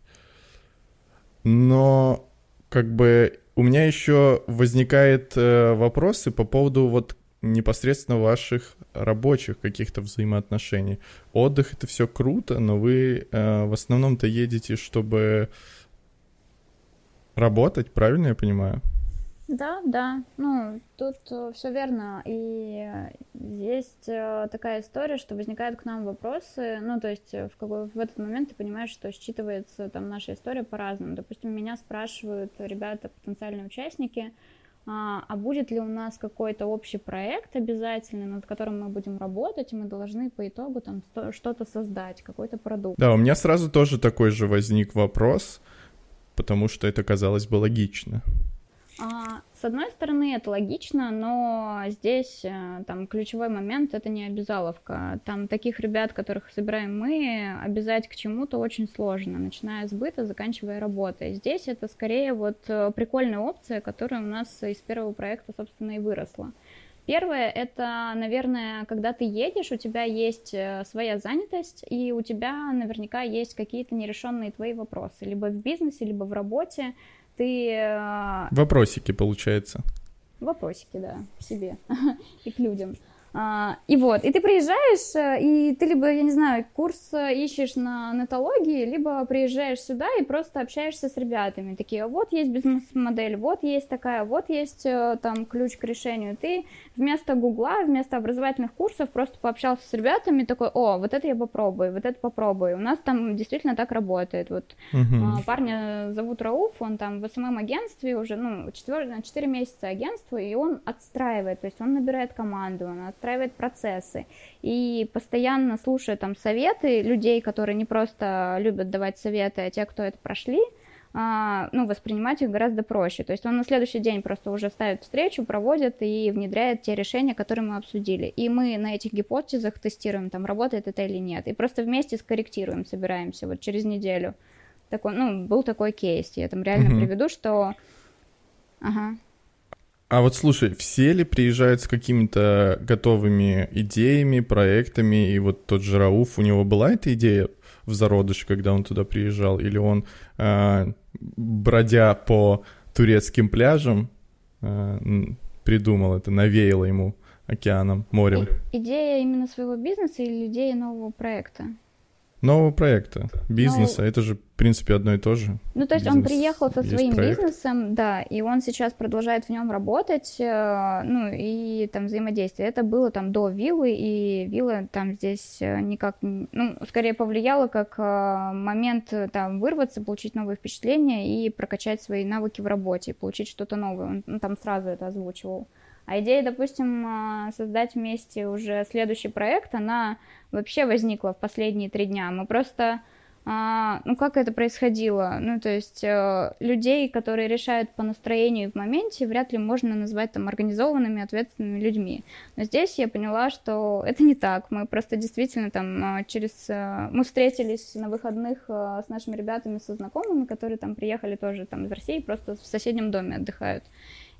Speaker 3: Но как бы у меня еще возникает э, вопросы по поводу вот непосредственно ваших рабочих каких-то взаимоотношений. Отдых это все круто, но вы э, в основном-то едете, чтобы работать, правильно я понимаю?
Speaker 2: Да, да, ну, тут э, все верно. И есть э, такая история, что возникают к нам вопросы, ну, то есть э, в, какой, в этот момент ты понимаешь, что считывается там наша история по-разному. Допустим, меня спрашивают ребята, потенциальные участники, а, а будет ли у нас какой-то общий проект обязательно, над которым мы будем работать, и мы должны по итогу там что-то создать, какой-то продукт.
Speaker 3: Да, у меня сразу тоже такой же возник вопрос, потому что это казалось бы логично.
Speaker 2: С одной стороны, это логично, но здесь э, там ключевой момент это не обязаловка. Там таких ребят, которых собираем мы, обязать к чему-то очень сложно, начиная с быта, заканчивая работой. Здесь это скорее вот э, прикольная опция, которая у нас из первого проекта, собственно, и выросла. Первое — это, наверное, когда ты едешь, у тебя есть э, своя занятость, и у тебя наверняка есть какие-то нерешенные твои вопросы, либо в бизнесе, либо в работе, ты... Э,
Speaker 3: Вопросики, получается.
Speaker 2: Вопросики, да, к себе и к людям. А, и вот, и ты приезжаешь, э, и ты либо, я не знаю, курс э, ищешь на нетологии, либо приезжаешь сюда и просто общаешься с ребятами. Такие, вот есть бизнес-модель, вот есть такая, вот есть э, там ключ к решению. Ты вместо гугла, вместо образовательных курсов просто пообщался с ребятами, такой, о, вот это я попробую, вот это попробую. У нас там действительно так работает. Вот uh-huh. парня зовут Рауф, он там в СММ-агентстве уже, ну, 4, 4 месяца агентства, и он отстраивает, то есть он набирает команду, он отстраивает процессы и постоянно слушая там советы людей, которые не просто любят давать советы, а те, кто это прошли, а, ну, воспринимать их гораздо проще. То есть он на следующий день просто уже ставит встречу, проводит и внедряет те решения, которые мы обсудили. И мы на этих гипотезах тестируем, там, работает это или нет. И просто вместе скорректируем, собираемся вот через неделю. Такой, ну, был такой кейс. Я там реально угу. приведу, что... Ага.
Speaker 3: А вот слушай, все ли приезжают с какими-то готовыми идеями, проектами, и вот тот же Рауф, у него была эта идея в зародыше, когда он туда приезжал, или он, э, бродя по турецким пляжам, э, придумал это, навеяло ему океаном, морем?
Speaker 2: Идея именно своего бизнеса или идея нового проекта?
Speaker 3: Нового проекта, бизнеса. Ну, это же, в принципе, одно и то же.
Speaker 2: Ну, то есть Бизнес он приехал со своим проект. бизнесом, да, и он сейчас продолжает в нем работать, э, ну, и там взаимодействие. Это было там до виллы, и вилла там здесь э, никак, ну, скорее повлияла как э, момент там вырваться, получить новые впечатления и прокачать свои навыки в работе, получить что-то новое. Он ну, там сразу это озвучивал. А идея, допустим, создать вместе уже следующий проект, она вообще возникла в последние три дня. Мы просто а, ну, как это происходило? Ну, то есть э, людей, которые решают по настроению в моменте, вряд ли можно назвать там организованными, ответственными людьми. Но здесь я поняла, что это не так. Мы просто действительно там э, через... Э, мы встретились на выходных э, с нашими ребятами, со знакомыми, которые там приехали тоже там из России, просто в соседнем доме отдыхают.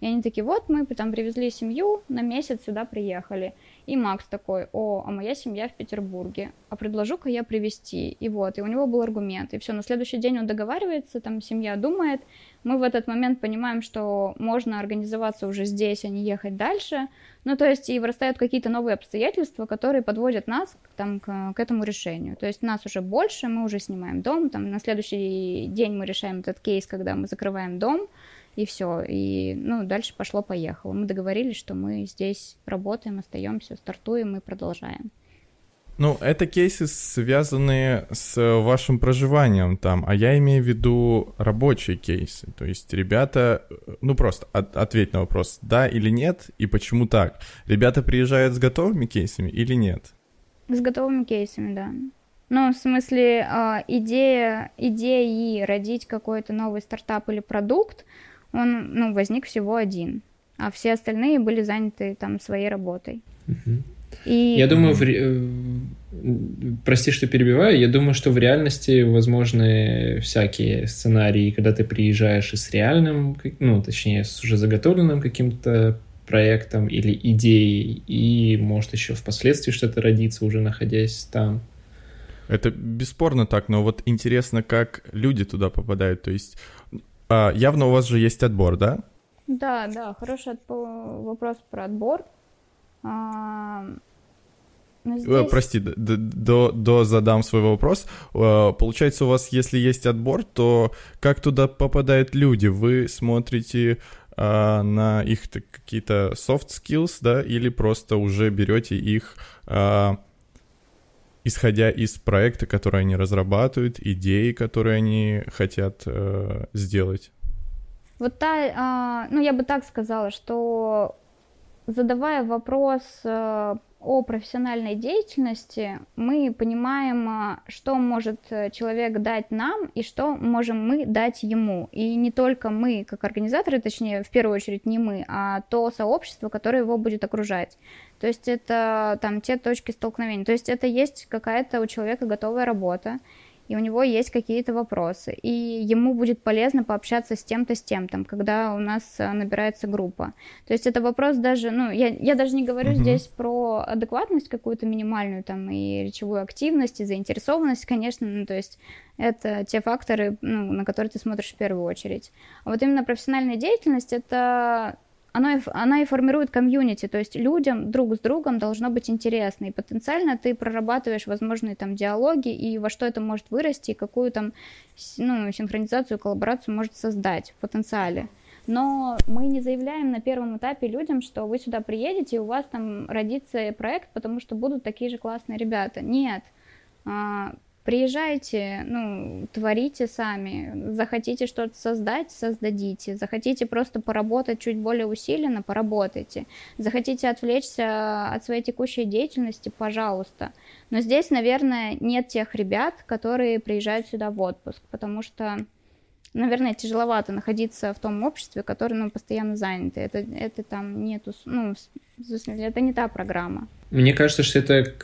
Speaker 2: И они такие, вот мы там привезли семью, на месяц сюда приехали. И Макс такой, о, а моя семья в Петербурге, а предложу-ка я привезти. И вот, и у него был аргумент. И все, на следующий день он договаривается, там семья думает. Мы в этот момент понимаем, что можно организоваться уже здесь, а не ехать дальше. Ну, то есть, и вырастают какие-то новые обстоятельства, которые подводят нас там, к, к этому решению. То есть, нас уже больше, мы уже снимаем дом, там, на следующий день мы решаем этот кейс, когда мы закрываем дом, и все. И, ну, дальше пошло-поехало. Мы договорились, что мы здесь работаем, остаемся, стартуем и продолжаем.
Speaker 3: Ну, это кейсы, связанные с вашим проживанием там, а я имею в виду рабочие кейсы. То есть ребята, ну просто от, ответь на вопрос, да или нет, и почему так? Ребята приезжают с готовыми кейсами или нет?
Speaker 2: С готовыми кейсами, да. Ну, в смысле, а, идея, идея и родить какой-то новый стартап или продукт, он ну, возник всего один, а все остальные были заняты там своей работой.
Speaker 1: И... Я думаю, в... Э, прости, что перебиваю, я думаю, что в реальности возможны всякие сценарии, когда ты приезжаешь и с реальным, ну, точнее, с уже заготовленным каким-то проектом или идеей, и может еще впоследствии что-то родиться, уже находясь там.
Speaker 3: Это бесспорно так, но вот интересно, как люди туда попадают. То есть а, явно у вас же есть отбор, да?
Speaker 2: Да, да, хороший отбор, вопрос про отбор. А,
Speaker 3: э, здесь... Прости, до, до, до задам свой вопрос. А, получается, у вас, если есть отбор, то как туда попадают люди? Вы смотрите а, на их какие-то soft skills, да, или просто уже берете их а, исходя из проекта, который они разрабатывают, идеи, которые они хотят э, сделать?
Speaker 2: Вот та, э, ну я бы так сказала, что задавая вопрос э, о профессиональной деятельности, мы понимаем, э, что может э, человек дать нам и что можем мы дать ему. И не только мы, как организаторы, точнее, в первую очередь не мы, а то сообщество, которое его будет окружать. То есть это там те точки столкновения. То есть это есть какая-то у человека готовая работа, и у него есть какие-то вопросы, и ему будет полезно пообщаться с тем-то, с тем-то, когда у нас э, набирается группа. То есть это вопрос даже, ну, я, я даже не говорю uh-huh. здесь про адекватность какую-то минимальную, там, и речевую активность, и заинтересованность, конечно, ну, то есть это те факторы, ну, на которые ты смотришь в первую очередь. А вот именно профессиональная деятельность, это оно, она и формирует комьюнити, то есть людям друг с другом должно быть интересно, и потенциально ты прорабатываешь возможные там диалоги, и во что это может вырасти, и какую там ну, синхронизацию, коллаборацию может создать в потенциале. Но мы не заявляем на первом этапе людям, что вы сюда приедете, и у вас там родится проект, потому что будут такие же классные ребята. Нет а, Приезжайте, ну, творите сами. Захотите что-то создать, создадите. Захотите просто поработать чуть более усиленно, поработайте. Захотите отвлечься от своей текущей деятельности, пожалуйста. Но здесь, наверное, нет тех ребят, которые приезжают сюда в отпуск, потому что наверное, тяжеловато находиться в том обществе, которое ну, постоянно занято. Это, это там нету, ну, это не та программа.
Speaker 1: Мне кажется, что это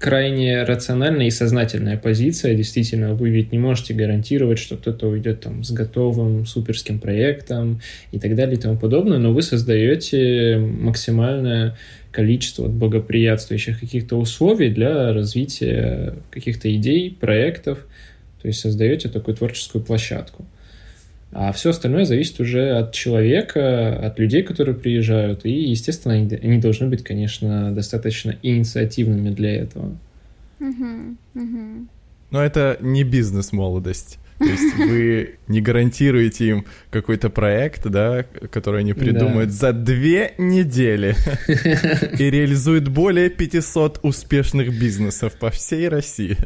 Speaker 1: крайне рациональная и сознательная позиция. Действительно, вы ведь не можете гарантировать, что кто-то уйдет там с готовым суперским проектом и так далее и тому подобное, но вы создаете максимальное количество благоприятствующих каких-то условий для развития каких-то идей, проектов, то есть создаете такую творческую площадку. А все остальное зависит уже от человека, от людей, которые приезжают. И, естественно, они, они должны быть, конечно, достаточно инициативными для этого.
Speaker 2: Угу, угу.
Speaker 3: Но это не бизнес-молодость. То есть вы не гарантируете им какой-то проект, да, который они придумают да. за две недели и реализуют более 500 успешных бизнесов по всей России.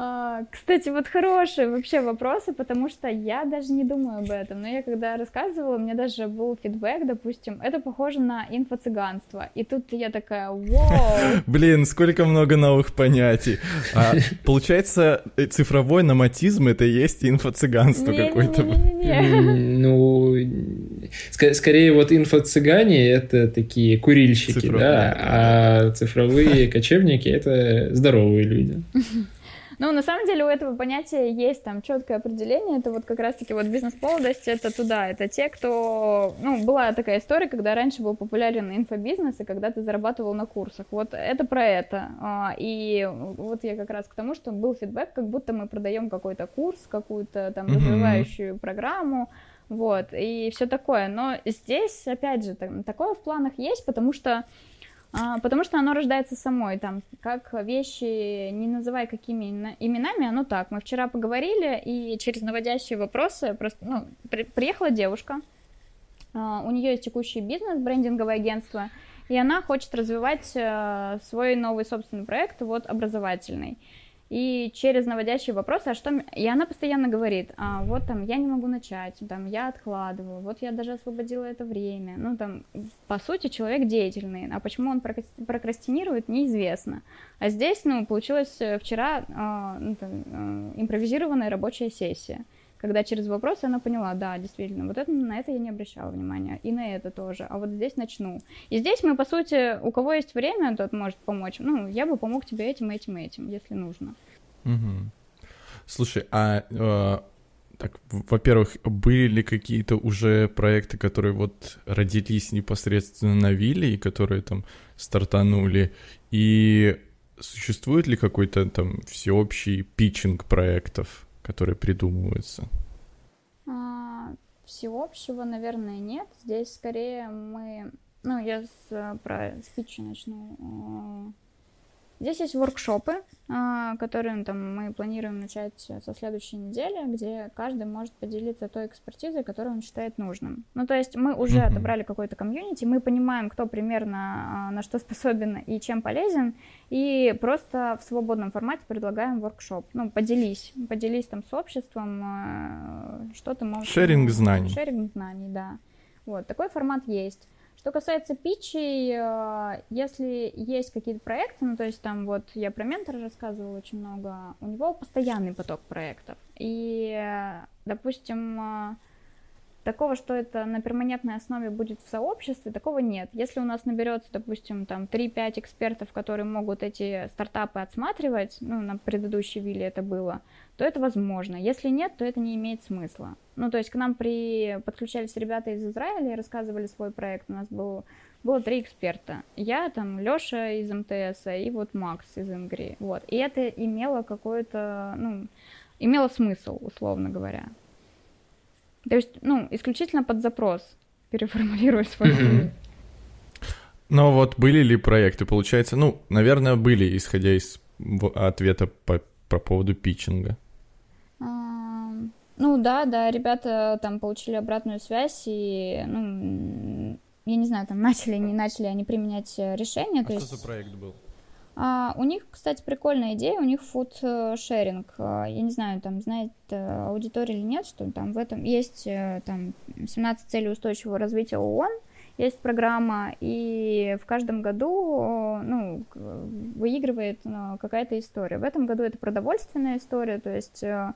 Speaker 2: А, кстати, вот хорошие вообще вопросы, потому что я даже не думаю об этом. Но я когда рассказывала, у меня даже был фидбэк, допустим, это похоже на инфо-цыганство. И тут я такая, вау!
Speaker 3: Блин, сколько много новых понятий. А, получается, э, цифровой номатизм — это и есть инфо-цыганство какое-то.
Speaker 1: Ну, скорее вот инфо-цыгане — это такие курильщики, да, а цифровые кочевники — это здоровые люди.
Speaker 2: Ну, на самом деле у этого понятия есть там четкое определение. Это вот как раз-таки вот бизнес-молодость, это туда, это те, кто... Ну, была такая история, когда раньше был популярен инфобизнес, и когда ты зарабатывал на курсах. Вот это про это. А, и вот я как раз к тому, что был фидбэк, как будто мы продаем какой-то курс, какую-то там развивающую mm-hmm. программу, вот, и все такое. Но здесь, опять же, такое в планах есть, потому что потому что оно рождается самой, там, как вещи, не называй какими именами, оно так. Мы вчера поговорили, и через наводящие вопросы просто, ну, при, приехала девушка, а, у нее есть текущий бизнес, брендинговое агентство, и она хочет развивать а, свой новый собственный проект, вот, образовательный и через наводящие вопросы, а что... И она постоянно говорит, а, вот там, я не могу начать, там, я откладываю, вот я даже освободила это время. Ну, там, по сути, человек деятельный, а почему он прокрастинирует, неизвестно. А здесь, ну, получилась э, вчера а, ну, там, а, импровизированная рабочая сессия когда через вопросы она поняла, да, действительно, вот это, на это я не обращала внимания, и на это тоже, а вот здесь начну. И здесь мы, по сути, у кого есть время, тот может помочь. Ну, я бы помог тебе этим, этим, этим, если нужно.
Speaker 3: Угу. Слушай, а э, так, во-первых, были ли какие-то уже проекты, которые вот родились непосредственно на вилле и которые там стартанули, и существует ли какой-то там всеобщий питчинг проектов? Которые придумываются?
Speaker 2: А, всеобщего, наверное, нет. Здесь скорее мы... Ну, я с, про спичи начну. Здесь есть воркшопы, а, которые там, мы планируем начать со следующей недели, где каждый может поделиться той экспертизой, которую он считает нужным. Ну, то есть мы уже mm-hmm. отобрали какой-то комьюнити, мы понимаем, кто примерно а, на что способен и чем полезен, и просто в свободном формате предлагаем воркшоп. Ну, поделись, поделись там с обществом, а, что ты можешь...
Speaker 3: Шеринг знаний.
Speaker 2: Шеринг знаний, да. Вот, такой формат есть. Что касается питчей, э, если есть какие-то проекты, ну, то есть там вот я про ментора рассказывала очень много, у него постоянный поток проектов. И, допустим, э, Такого, что это на перманентной основе будет в сообществе, такого нет. Если у нас наберется, допустим, там 3-5 экспертов, которые могут эти стартапы отсматривать, ну, на предыдущей вилле это было, то это возможно. Если нет, то это не имеет смысла. Ну, то есть к нам при... подключались ребята из Израиля и рассказывали свой проект. У нас был... было три эксперта. Я, там, Лёша из МТС и вот Макс из Ингри. Вот. И это имело какое-то, ну, имело смысл, условно говоря. То есть, ну, исключительно под запрос переформулирую свой mm
Speaker 3: Но вот были ли проекты, получается, ну, наверное, были, исходя из ответа по, по поводу питчинга.
Speaker 2: Ну да, да, ребята там получили обратную связь и, ну, я не знаю, там начали, не начали они применять решение. А
Speaker 3: что есть... за проект был?
Speaker 2: А, у них, кстати, прикольная идея, у них фуд-шеринг. А, я не знаю, там знает э, аудитория или нет, что там в этом есть э, там 17 целей устойчивого развития ООН, есть программа, и в каждом году ну, выигрывает ну, какая-то история. В этом году это продовольственная история, то есть э,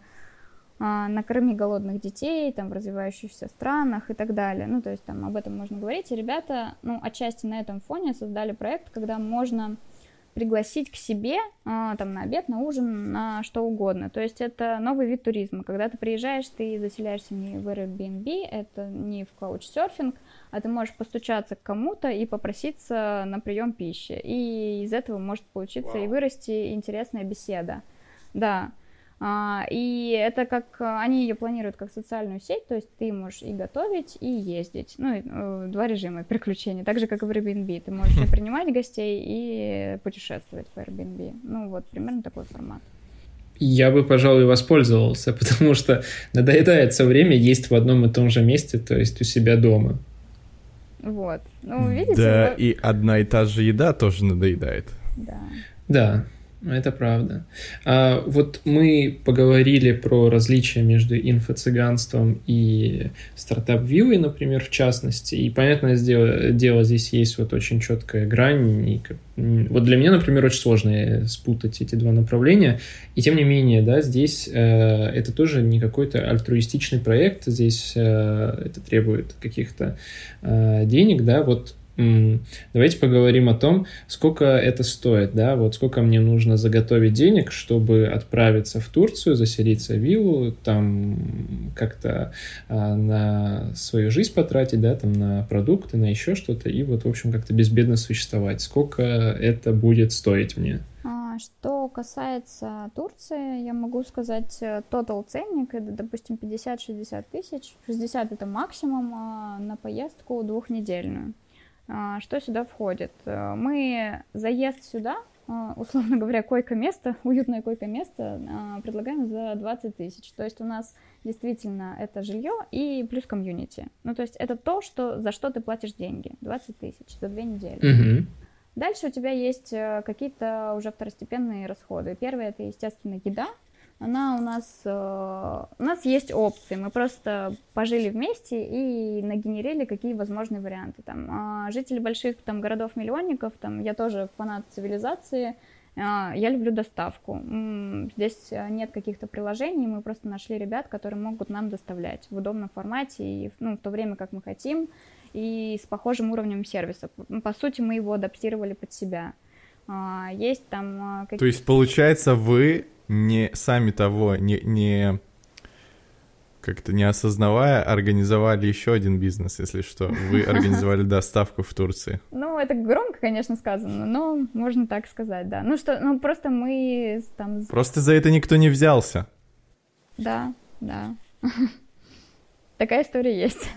Speaker 2: накорми голодных детей там в развивающихся странах и так далее. Ну, то есть там об этом можно говорить. И ребята, ну, отчасти на этом фоне создали проект, когда можно пригласить к себе а, там на обед, на ужин, на что угодно. То есть это новый вид туризма. Когда ты приезжаешь, ты заселяешься не в Airbnb, это не в каучсерфинг, а ты можешь постучаться к кому-то и попроситься на прием пищи. И из этого может получиться wow. и вырасти интересная беседа. Да. А, и это как они ее планируют как социальную сеть, то есть ты можешь и готовить, и ездить. Ну, э, два режима приключений, так же как и в Airbnb. Ты можешь и принимать гостей, и путешествовать по Airbnb. Ну, вот примерно такой формат.
Speaker 1: Я бы, пожалуй, воспользовался, потому что надоедает все время есть в одном и том же месте, то есть у себя дома.
Speaker 2: Вот. Ну, видите?
Speaker 3: Да,
Speaker 2: вот...
Speaker 3: и одна и та же еда тоже надоедает.
Speaker 2: Да.
Speaker 1: Да, это правда. А вот мы поговорили про различия между инфо-цыганством и стартап-виллой, например, в частности. И, понятное дело, дело, здесь есть вот очень четкая грань. И, вот для меня, например, очень сложно спутать эти два направления. И тем не менее, да, здесь э, это тоже не какой-то альтруистичный проект. Здесь э, это требует каких-то э, денег, да. Вот Давайте поговорим о том, сколько это стоит, да, вот сколько мне нужно заготовить денег, чтобы отправиться в Турцию, заселиться в виллу, там как-то а, на свою жизнь потратить, да, там на продукты, на еще что-то, и вот, в общем, как-то безбедно существовать. Сколько это будет стоить мне?
Speaker 2: А, что касается Турции, я могу сказать, total э, ценник, это, допустим, 50-60 тысяч. 60 это максимум а, на поездку двухнедельную. А, что сюда входит? Э, мы заезд сюда, а, условно говоря, койко-место, уютное койко-место а, предлагаем за 20 тысяч. То есть у нас действительно это жилье и плюс комьюнити. Ну, то есть это то, что, за что ты платишь деньги. 20 тысяч за две недели. Дальше у тебя есть э, какие-то уже второстепенные расходы. Первое это, естественно, еда она у нас, э, у нас есть опции, мы просто пожили вместе и нагенерили какие возможные варианты. Там, а жители больших там, городов-миллионников, там, я тоже фанат цивилизации, а, я люблю доставку. Здесь нет каких-то приложений, мы просто нашли ребят, которые могут нам доставлять в удобном формате и ну, в то время, как мы хотим, и с похожим уровнем сервиса. По сути, мы его адаптировали под себя. А, есть там...
Speaker 3: Какие... То есть, получается, вы не сами того, не, не как-то не осознавая, организовали еще один бизнес, если что. Вы организовали доставку в Турции.
Speaker 2: Ну, это громко, конечно, сказано, но можно так сказать, да. Ну что, ну просто мы там...
Speaker 3: Просто за это никто не взялся.
Speaker 2: Да, да. Такая история есть.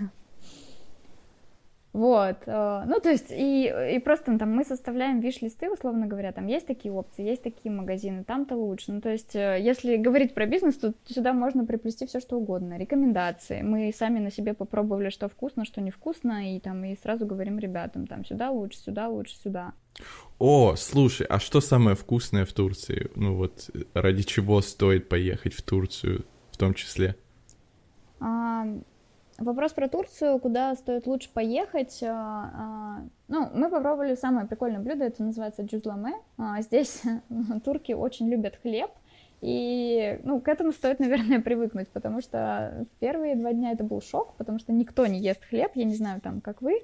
Speaker 2: Вот, э, ну, то есть, и, и просто там мы составляем виш-листы, условно говоря, там есть такие опции, есть такие магазины, там-то лучше. Ну, то есть, э, если говорить про бизнес, то сюда можно приплести все что угодно. Рекомендации. Мы сами на себе попробовали, что вкусно, что невкусно, и там, и сразу говорим ребятам, там, сюда лучше, сюда лучше, сюда.
Speaker 3: О, слушай, а что самое вкусное в Турции? Ну, вот, ради чего стоит поехать в Турцию в том числе?
Speaker 2: А, Вопрос про Турцию, куда стоит лучше поехать. А, а, ну, мы попробовали самое прикольное блюдо, это называется джузламе. А, здесь турки очень любят хлеб, и, ну, к этому стоит, наверное, привыкнуть, потому что в первые два дня это был шок, потому что никто не ест хлеб, я не знаю, там, как вы,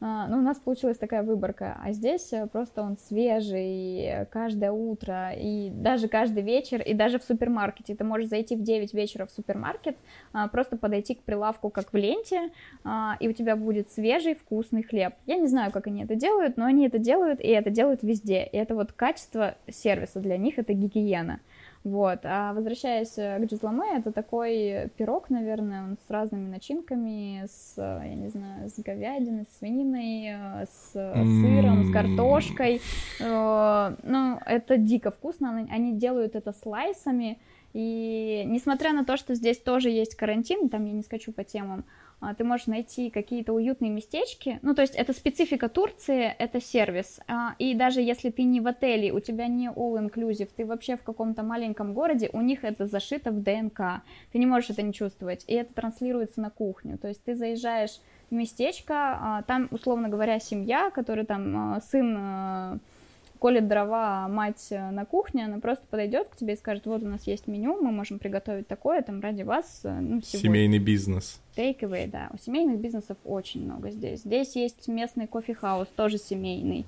Speaker 2: ну, у нас получилась такая выборка, а здесь э, просто он свежий каждое утро, и даже каждый вечер, и даже в супермаркете. Ты можешь зайти в 9 вечера в супермаркет, а, просто подойти к прилавку, как в ленте, а, и у тебя будет свежий вкусный хлеб. Я не знаю, как они это делают, но они это делают, и это делают везде. И это вот качество сервиса для них, это гигиена. Вот. А возвращаясь э, к джузламе, это такой пирог, наверное, он с разными начинками, с, я не знаю, с говядиной, с свининой, э, с сыром, с картошкой. Э, ну, это дико вкусно. Они делают это слайсами. И несмотря на то, что здесь тоже есть карантин, там я не скачу по темам, ты можешь найти какие-то уютные местечки. Ну, то есть это специфика Турции, это сервис. А, и даже если ты не в отеле, у тебя не all-inclusive, ты вообще в каком-то маленьком городе, у них это зашито в ДНК. Ты не можешь это не чувствовать. И это транслируется на кухню. То есть ты заезжаешь в местечко, а, там, условно говоря, семья, который там сын колет дрова мать э, на кухне, она просто подойдет к тебе и скажет, вот у нас есть меню, мы можем приготовить такое, там ради вас. Э, ну,
Speaker 3: Семейный бизнес.
Speaker 2: Take away, да. У семейных бизнесов очень много здесь. Здесь есть местный coffee house, тоже семейный.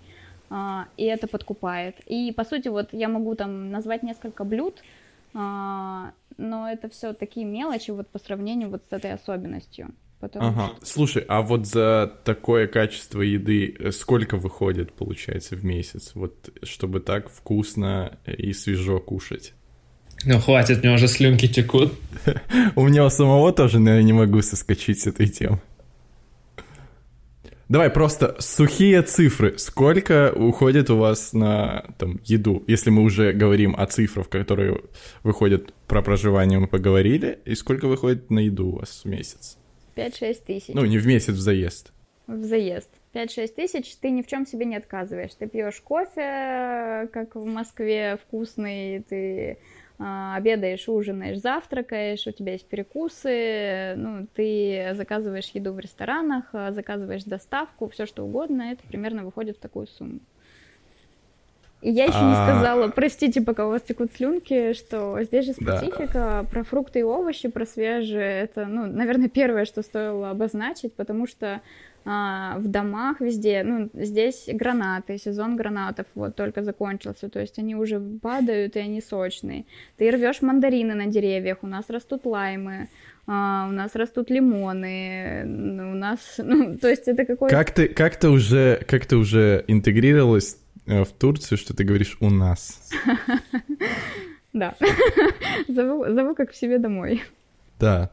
Speaker 2: А, и это подкупает. И, по сути, вот я могу там назвать несколько блюд, а, но это все такие мелочи вот по сравнению вот с этой особенностью.
Speaker 3: Потому ага. Что... Слушай, а вот за такое качество еды э, сколько выходит, получается, в месяц? Вот чтобы так вкусно и свежо кушать.
Speaker 1: Ну, хватит, мне уже слюнки текут.
Speaker 3: У меня у самого тоже, наверное, не могу соскочить с этой темы. Давай просто сухие цифры. Сколько уходит у вас на там, еду? Если мы уже говорим о цифрах, которые выходят про проживание, мы поговорили. И сколько выходит на еду у вас в месяц?
Speaker 2: 5-6 тысяч.
Speaker 3: Ну, не в месяц, в заезд.
Speaker 2: В заезд. 5-6 тысяч, ты ни в чем себе не отказываешь. Ты пьешь кофе, как в Москве, вкусный, ты а, обедаешь, ужинаешь, завтракаешь, у тебя есть перекусы, ну, ты заказываешь еду в ресторанах, а, заказываешь доставку, все что угодно, это примерно выходит в такую сумму. И я еще а... не сказала, простите, пока у вас текут слюнки, что здесь же специфика да. про фрукты и овощи, про свежие. Это, ну, наверное, первое, что стоило обозначить, потому что а, в домах везде, ну, здесь гранаты, сезон гранатов вот только закончился, то есть они уже падают, и они сочные. Ты рвешь мандарины на деревьях, у нас растут лаймы, а, у нас растут лимоны, у нас, ну, то есть это какой-то...
Speaker 3: Как ты, как ты уже, как ты уже интегрировалась в Турцию, что ты говоришь «у нас»?
Speaker 2: Да, зову, как к себе домой.
Speaker 3: Да.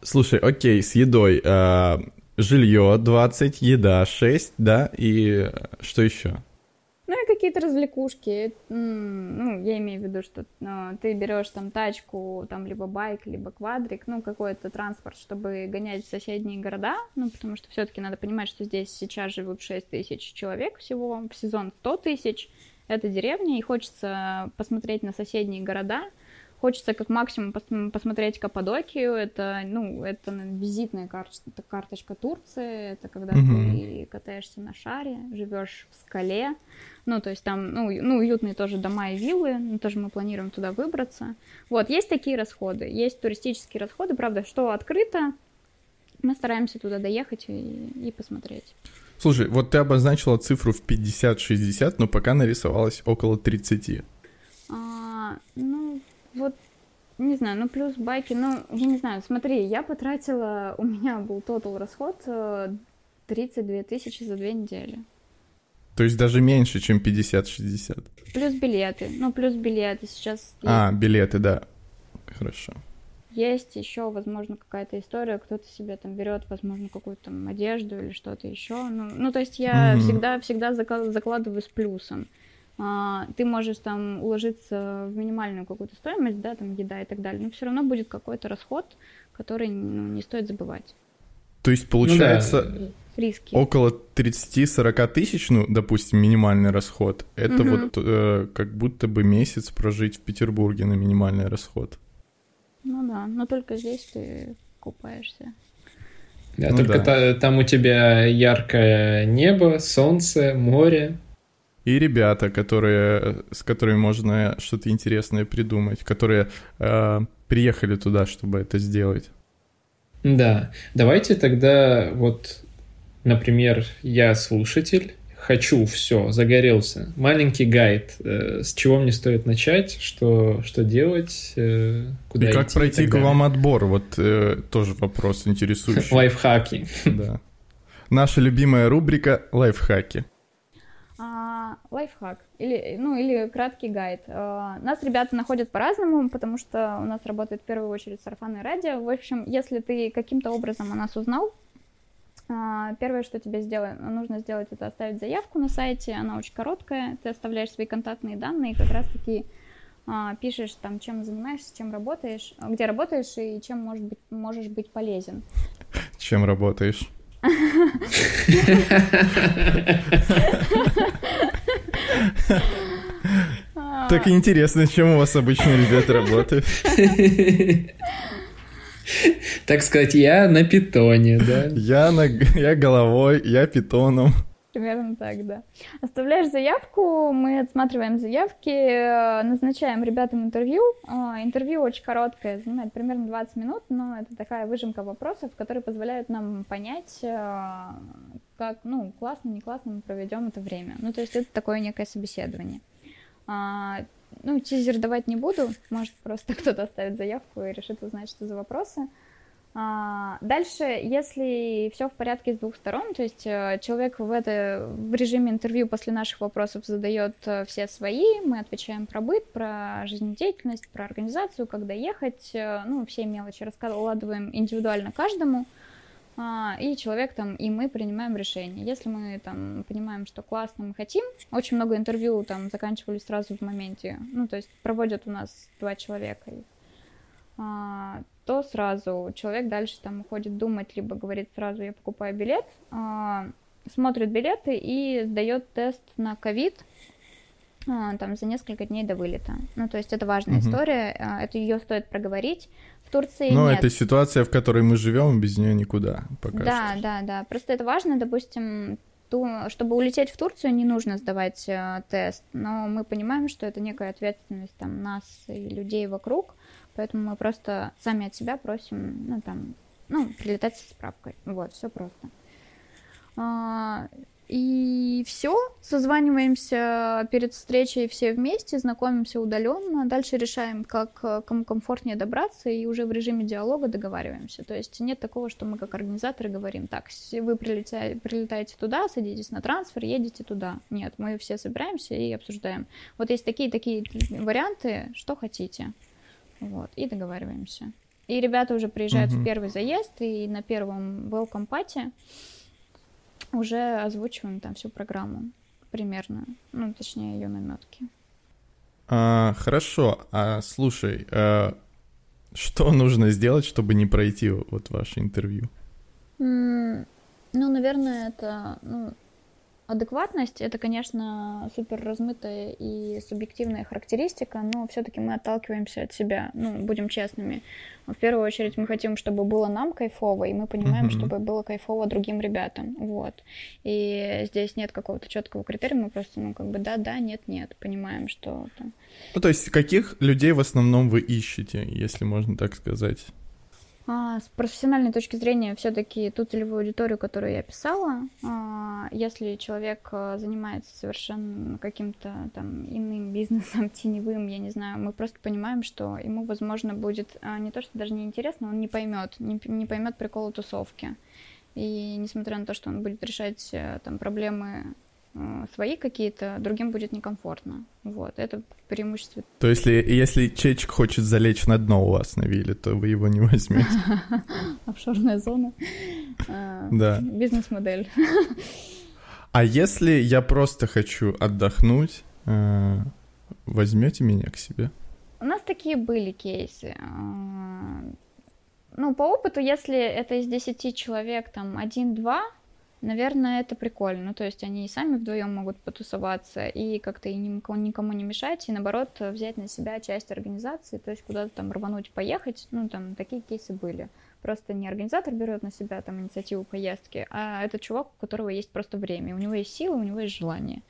Speaker 3: Слушай, окей, с едой. А, жилье 20, еда 6, да, и что еще?
Speaker 2: Какие-то развлекушки. Ну, я имею в виду, что ну, ты берешь там тачку, там либо байк, либо квадрик, ну, какой-то транспорт, чтобы гонять в соседние города, ну, потому что все-таки надо понимать, что здесь сейчас живут 6 тысяч человек всего, в сезон 100 тысяч, это деревня, и хочется посмотреть на соседние города, Хочется как максимум пос- посмотреть Каппадокию. Это, ну, это визитная кар- карточка Турции. Это когда mm-hmm. ты катаешься на шаре, живешь в скале. Ну, то есть там, ну, ну, уютные тоже дома и виллы. Ну, тоже мы планируем туда выбраться. Вот, есть такие расходы. Есть туристические расходы. Правда, что открыто, мы стараемся туда доехать и, и посмотреть.
Speaker 3: Слушай, вот ты обозначила цифру в 50-60, но пока нарисовалась около 30.
Speaker 2: А, ну, вот не знаю, ну плюс байки, ну, я не знаю, смотри, я потратила, у меня был тотал расход 32 э, тысячи за две недели.
Speaker 3: То есть даже меньше, чем 50-60?
Speaker 2: Плюс билеты, ну, плюс билеты сейчас...
Speaker 3: А, есть. билеты, да, хорошо.
Speaker 2: Есть еще, возможно, какая-то история, кто-то себе там берет, возможно, какую-то там одежду или что-то еще. Ну, ну, то есть я mm-hmm. всегда, всегда закладываю с плюсом. А, ты можешь там уложиться в минимальную какую-то стоимость, да, там еда и так далее, но все равно будет какой-то расход, который ну, не стоит забывать.
Speaker 3: То есть получается ну, да. Риски. около 30-40 тысяч, ну, допустим, минимальный расход. Это угу. вот э, как будто бы месяц прожить в Петербурге на минимальный расход.
Speaker 2: Ну да, но только здесь ты купаешься.
Speaker 1: Да, ну, только да. Та, там у тебя яркое небо, солнце, море,
Speaker 3: и ребята, которые, с которыми можно что-то интересное придумать, которые э, приехали туда, чтобы это сделать.
Speaker 1: Да, давайте тогда вот, например, я слушатель, хочу все, загорелся. Маленький гайд, э, с чего мне стоит начать, что, что делать, э, куда
Speaker 3: И как идти, пройти к вам отбор, вот э, тоже вопрос интересующий.
Speaker 1: Лайфхаки.
Speaker 3: Да. Наша любимая рубрика «Лайфхаки»
Speaker 2: лайфхак или, ну, или краткий гайд. А, нас ребята находят по-разному, потому что у нас работает в первую очередь сарафанное радио. В общем, если ты каким-то образом о нас узнал, а, первое, что тебе сделать, нужно сделать, это оставить заявку на сайте. Она очень короткая. Ты оставляешь свои контактные данные и как раз-таки а, пишешь там, чем занимаешься, чем работаешь, где работаешь и чем может быть, можешь быть полезен.
Speaker 3: Чем работаешь? Так интересно, чем у вас обычно ребята работают?
Speaker 1: Так сказать, я на питоне, да?
Speaker 3: Я, на, я головой, я питоном.
Speaker 2: Примерно так, да. Оставляешь заявку, мы отсматриваем заявки, э, назначаем ребятам интервью. А, интервью очень короткое, занимает примерно 20 минут, но это такая выжимка вопросов, которые позволяют нам понять, э, как, ну, классно, не классно мы проведем это время. Ну, то есть это такое некое собеседование. А, ну, тизер давать не буду, может, просто кто-то оставит заявку и решит узнать, что за вопросы. А, дальше, если все в порядке с двух сторон, то есть э, человек в, это, в режиме интервью после наших вопросов задает э, все свои, мы отвечаем про быт, про жизнедеятельность, про организацию, когда ехать, э, ну, все мелочи раскладываем индивидуально каждому. А, и человек там, и мы принимаем решение. Если мы там понимаем, что классно, мы хотим, очень много интервью там заканчивались сразу в моменте, ну, то есть проводят у нас два человека, а, то сразу человек дальше там уходит думать, либо говорит сразу, я покупаю билет, а, смотрит билеты и сдает тест на ковид, там за несколько дней до вылета. Ну, то есть это важная угу. история, это ее стоит проговорить. Турции
Speaker 3: Но
Speaker 2: нет.
Speaker 3: это ситуация, в которой мы живем, без нее никуда пока
Speaker 2: Да,
Speaker 3: что.
Speaker 2: да, да. Просто это важно, допустим, ту, чтобы улететь в Турцию, не нужно сдавать э, тест, но мы понимаем, что это некая ответственность там нас и людей вокруг, поэтому мы просто сами от себя просим, ну там, ну прилетать со справкой. Вот, все просто. А, и все, созваниваемся перед встречей все вместе, знакомимся удаленно, дальше решаем, как э, кому комфортнее добраться, и уже в режиме диалога договариваемся. То есть нет такого, что мы как организаторы говорим, так, вы прилетаете, прилетаете туда, садитесь на трансфер, едете туда. Нет, мы все собираемся и обсуждаем. Вот есть такие-такие варианты, что хотите. Вот, и договариваемся. И ребята уже приезжают mm-hmm. в первый заезд, и на первом welcome party уже озвучиваем там всю программу примерно, ну, точнее, ее наметки.
Speaker 3: А, хорошо, а слушай, а, что нужно сделать, чтобы не пройти вот ваше интервью?
Speaker 2: Mm, ну, наверное, это ну, Адекватность — это, конечно, супер размытая и субъективная характеристика, но все-таки мы отталкиваемся от себя, ну, будем честными. В первую очередь мы хотим, чтобы было нам кайфово, и мы понимаем, mm-hmm. чтобы было кайфово другим ребятам, вот. И здесь нет какого-то четкого критерия, мы просто, ну, как бы да-да, нет-нет, понимаем, что там...
Speaker 3: Ну, то есть каких людей в основном вы ищете, если можно так сказать?
Speaker 2: А, с профессиональной точки зрения, все-таки ту целевую аудиторию, которую я писала, а, если человек а, занимается совершенно каким-то там иным бизнесом, теневым, я не знаю, мы просто понимаем, что ему, возможно, будет а, не то, что даже не интересно, он не поймет, не, поймет прикола тусовки. И несмотря на то, что он будет решать э, там проблемы Э, свои какие-то, другим будет некомфортно. Вот, это преимущество.
Speaker 3: То есть, если, если чечек хочет залечь на дно у вас на вилле, то вы его не возьмете?
Speaker 2: Офшорная зона.
Speaker 3: Э, да.
Speaker 2: Бизнес-модель.
Speaker 3: А если я просто хочу отдохнуть, э, возьмете меня к себе?
Speaker 2: У нас такие были кейсы. Ну, по опыту, если это из 10 человек, там, один-два, наверное, это прикольно. Ну, то есть они и сами вдвоем могут потусоваться и как-то и никому, никому не мешать, и наоборот взять на себя часть организации, то есть куда-то там рвануть, поехать. Ну, там такие кейсы были. Просто не организатор берет на себя там инициативу поездки, а это чувак, у которого есть просто время, у него есть силы, у него есть желание.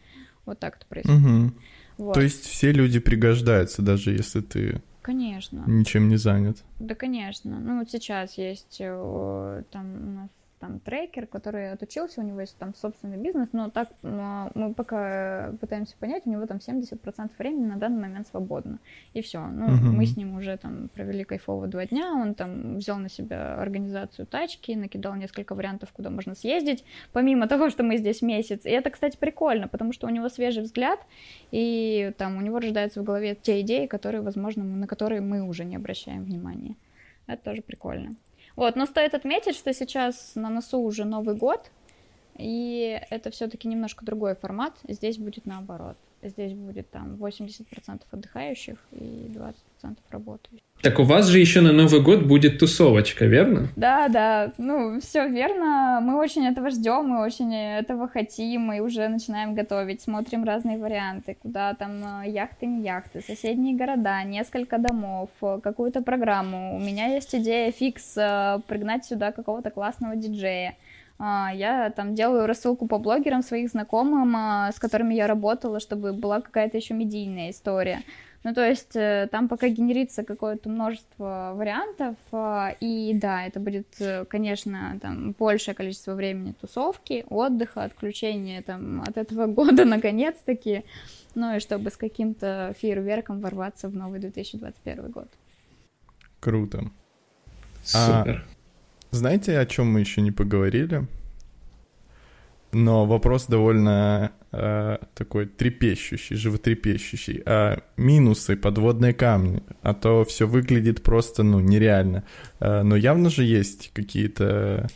Speaker 2: Вот так это происходит.
Speaker 3: Угу. Вот. То есть все люди пригождаются, даже если ты
Speaker 2: Конечно.
Speaker 3: Ничем не занят.
Speaker 2: Да, конечно. Ну, вот сейчас есть э, там у нас там трекер, который отучился, у него есть там собственный бизнес, но так мы пока пытаемся понять, у него там 70% времени на данный момент свободно. И все. Ну, uh-huh. мы с ним уже там провели кайфово два дня, он там взял на себя организацию тачки, накидал несколько вариантов, куда можно съездить, помимо того, что мы здесь месяц. И это, кстати, прикольно, потому что у него свежий взгляд, и там у него рождаются в голове те идеи, которые, возможно, на которые мы уже не обращаем внимания. Это тоже прикольно. Вот, но стоит отметить, что сейчас на носу уже Новый год, и это все-таки немножко другой формат. Здесь будет наоборот. Здесь будет там 80% отдыхающих и 20% работающих.
Speaker 1: Так у вас же еще на Новый год будет тусовочка, верно?
Speaker 2: Да, да, ну все верно. Мы очень этого ждем, мы очень этого хотим, мы уже начинаем готовить, смотрим разные варианты, куда там э, яхты, не яхты, соседние города, несколько домов, э, какую-то программу. У меня есть идея фикс э, пригнать сюда какого-то классного диджея. А, я там делаю рассылку по блогерам своих знакомым, а, с которыми я работала, чтобы была какая-то еще медийная история. Ну, то есть э, там пока генерится какое-то множество вариантов, а, и да, это будет, э, конечно, там большее количество времени тусовки, отдыха, отключения там от этого года наконец-таки, ну и чтобы с каким-то фейерверком ворваться в новый 2021 год.
Speaker 3: Круто.
Speaker 1: Супер. А
Speaker 3: знаете, о чем мы еще не поговорили? Но вопрос довольно э, такой трепещущий, животрепещущий. А минусы, подводные камни. А то все выглядит просто, ну, нереально. Э, но явно же есть какие-то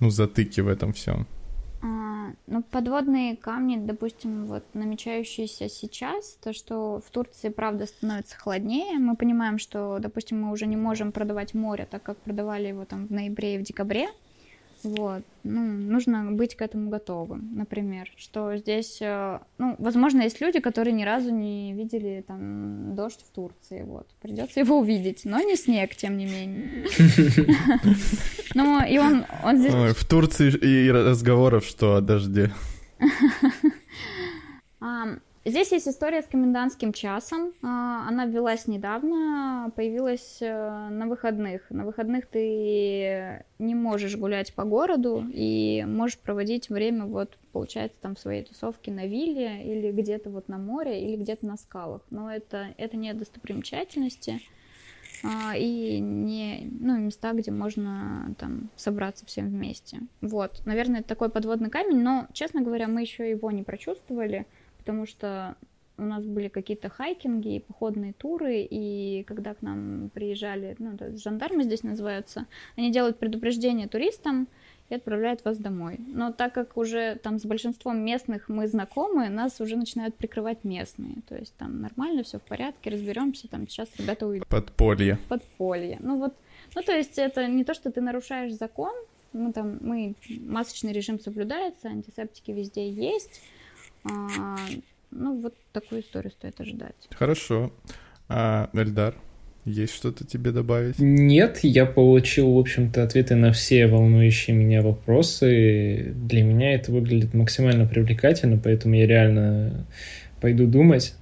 Speaker 3: ну, затыки в этом всем?
Speaker 2: Ну, подводные камни, допустим, вот намечающиеся сейчас, то, что в Турции, правда, становится холоднее. Мы понимаем, что, допустим, мы уже не можем продавать море, так как продавали его там в ноябре и в декабре. Вот. Ну, нужно быть к этому готовым, например, что здесь, э, ну, возможно, есть люди, которые ни разу не видели там дождь в Турции, вот, придется его увидеть, но не снег, тем не менее. Ну, и он, он здесь...
Speaker 3: В Турции и разговоров, что о дожде.
Speaker 2: Здесь есть история с комендантским часом. А, она ввелась недавно, появилась э, на выходных. На выходных ты не можешь гулять по городу и можешь проводить время, вот, получается, там в своей тусовке на вилле или где-то вот на море или где-то на скалах. Но это, это не достопримечательности а, и не ну, места, где можно там собраться всем вместе. Вот, наверное, это такой подводный камень, но, честно говоря, мы еще его не прочувствовали потому что у нас были какие-то хайкинги и походные туры, и когда к нам приезжали, ну, жандармы здесь называются, они делают предупреждение туристам и отправляют вас домой. Но так как уже там с большинством местных мы знакомы, нас уже начинают прикрывать местные. То есть там нормально, все в порядке, разберемся, там сейчас ребята уйдут.
Speaker 3: Подполье.
Speaker 2: Подполье. Ну вот, ну то есть это не то, что ты нарушаешь закон, мы там, мы, масочный режим соблюдается, антисептики везде есть, ну, вот такую историю стоит ожидать.
Speaker 3: Хорошо. А, Эльдар, есть что-то тебе добавить?
Speaker 1: Нет, я получил, в общем-то, ответы на все волнующие меня вопросы. Для меня это выглядит максимально привлекательно, поэтому я реально пойду думать.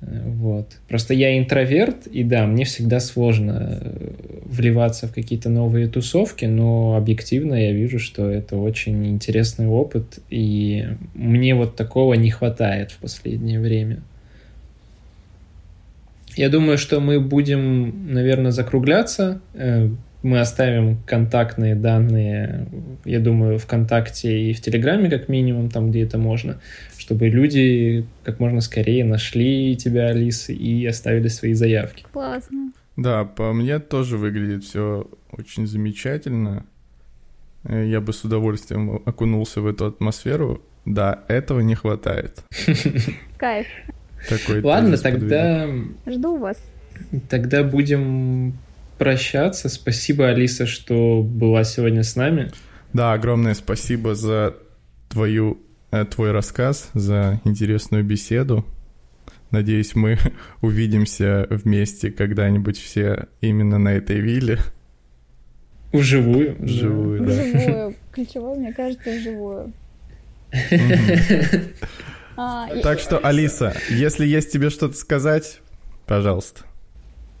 Speaker 1: Вот. Просто я интроверт, и да, мне всегда сложно э, вливаться в какие-то новые тусовки, но объективно я вижу, что это очень интересный опыт, и мне вот такого не хватает в последнее время. Я думаю, что мы будем, наверное, закругляться. Мы оставим контактные данные, я думаю, ВКонтакте и в Телеграме как минимум, там, где это можно чтобы люди как можно скорее нашли тебя, Алиса, и оставили свои заявки.
Speaker 2: Классно.
Speaker 3: Да, по мне тоже выглядит все очень замечательно. Э, я бы с удовольствием окунулся в эту атмосферу. Да, этого не хватает.
Speaker 2: Кайф.
Speaker 3: Такой
Speaker 1: Ладно, тогда...
Speaker 2: Жду вас.
Speaker 1: Тогда будем прощаться. Спасибо, Алиса, что была сегодня с нами.
Speaker 3: Да, огромное спасибо за твою Э, твой рассказ, за интересную беседу. Надеюсь, мы увидимся вместе когда-нибудь все именно на этой вилле.
Speaker 1: Вживую.
Speaker 3: Вживую, да.
Speaker 2: Вживую. Ключевое, мне кажется, вживую.
Speaker 3: А, так что, Алиса, если есть тебе что-то сказать, пожалуйста.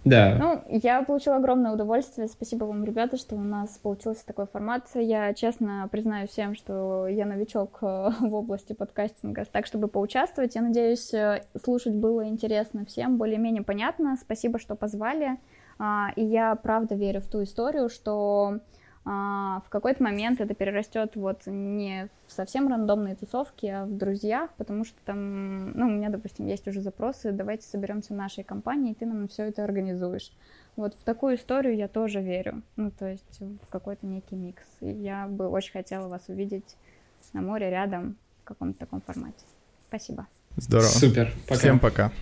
Speaker 1: Да.
Speaker 2: Ну, я получила огромное удовольствие. Спасибо вам, ребята, что у нас получился такой формат. Я честно признаю всем, что я новичок э, в области подкастинга, так, чтобы поучаствовать. Я надеюсь, э, слушать было интересно всем, более-менее понятно. Спасибо, что позвали. А, и я правда верю в ту историю, что в какой-то момент это перерастет вот не в совсем рандомные тусовки, а в друзьях, потому что там, ну, у меня, допустим, есть уже запросы, давайте соберемся в нашей компании, и ты нам все это организуешь. Вот в такую историю я тоже верю, ну, то есть в какой-то некий микс. И я бы очень хотела вас увидеть на море рядом в каком-то таком формате. Спасибо.
Speaker 3: Здорово.
Speaker 1: Супер.
Speaker 3: Пока. Всем пока.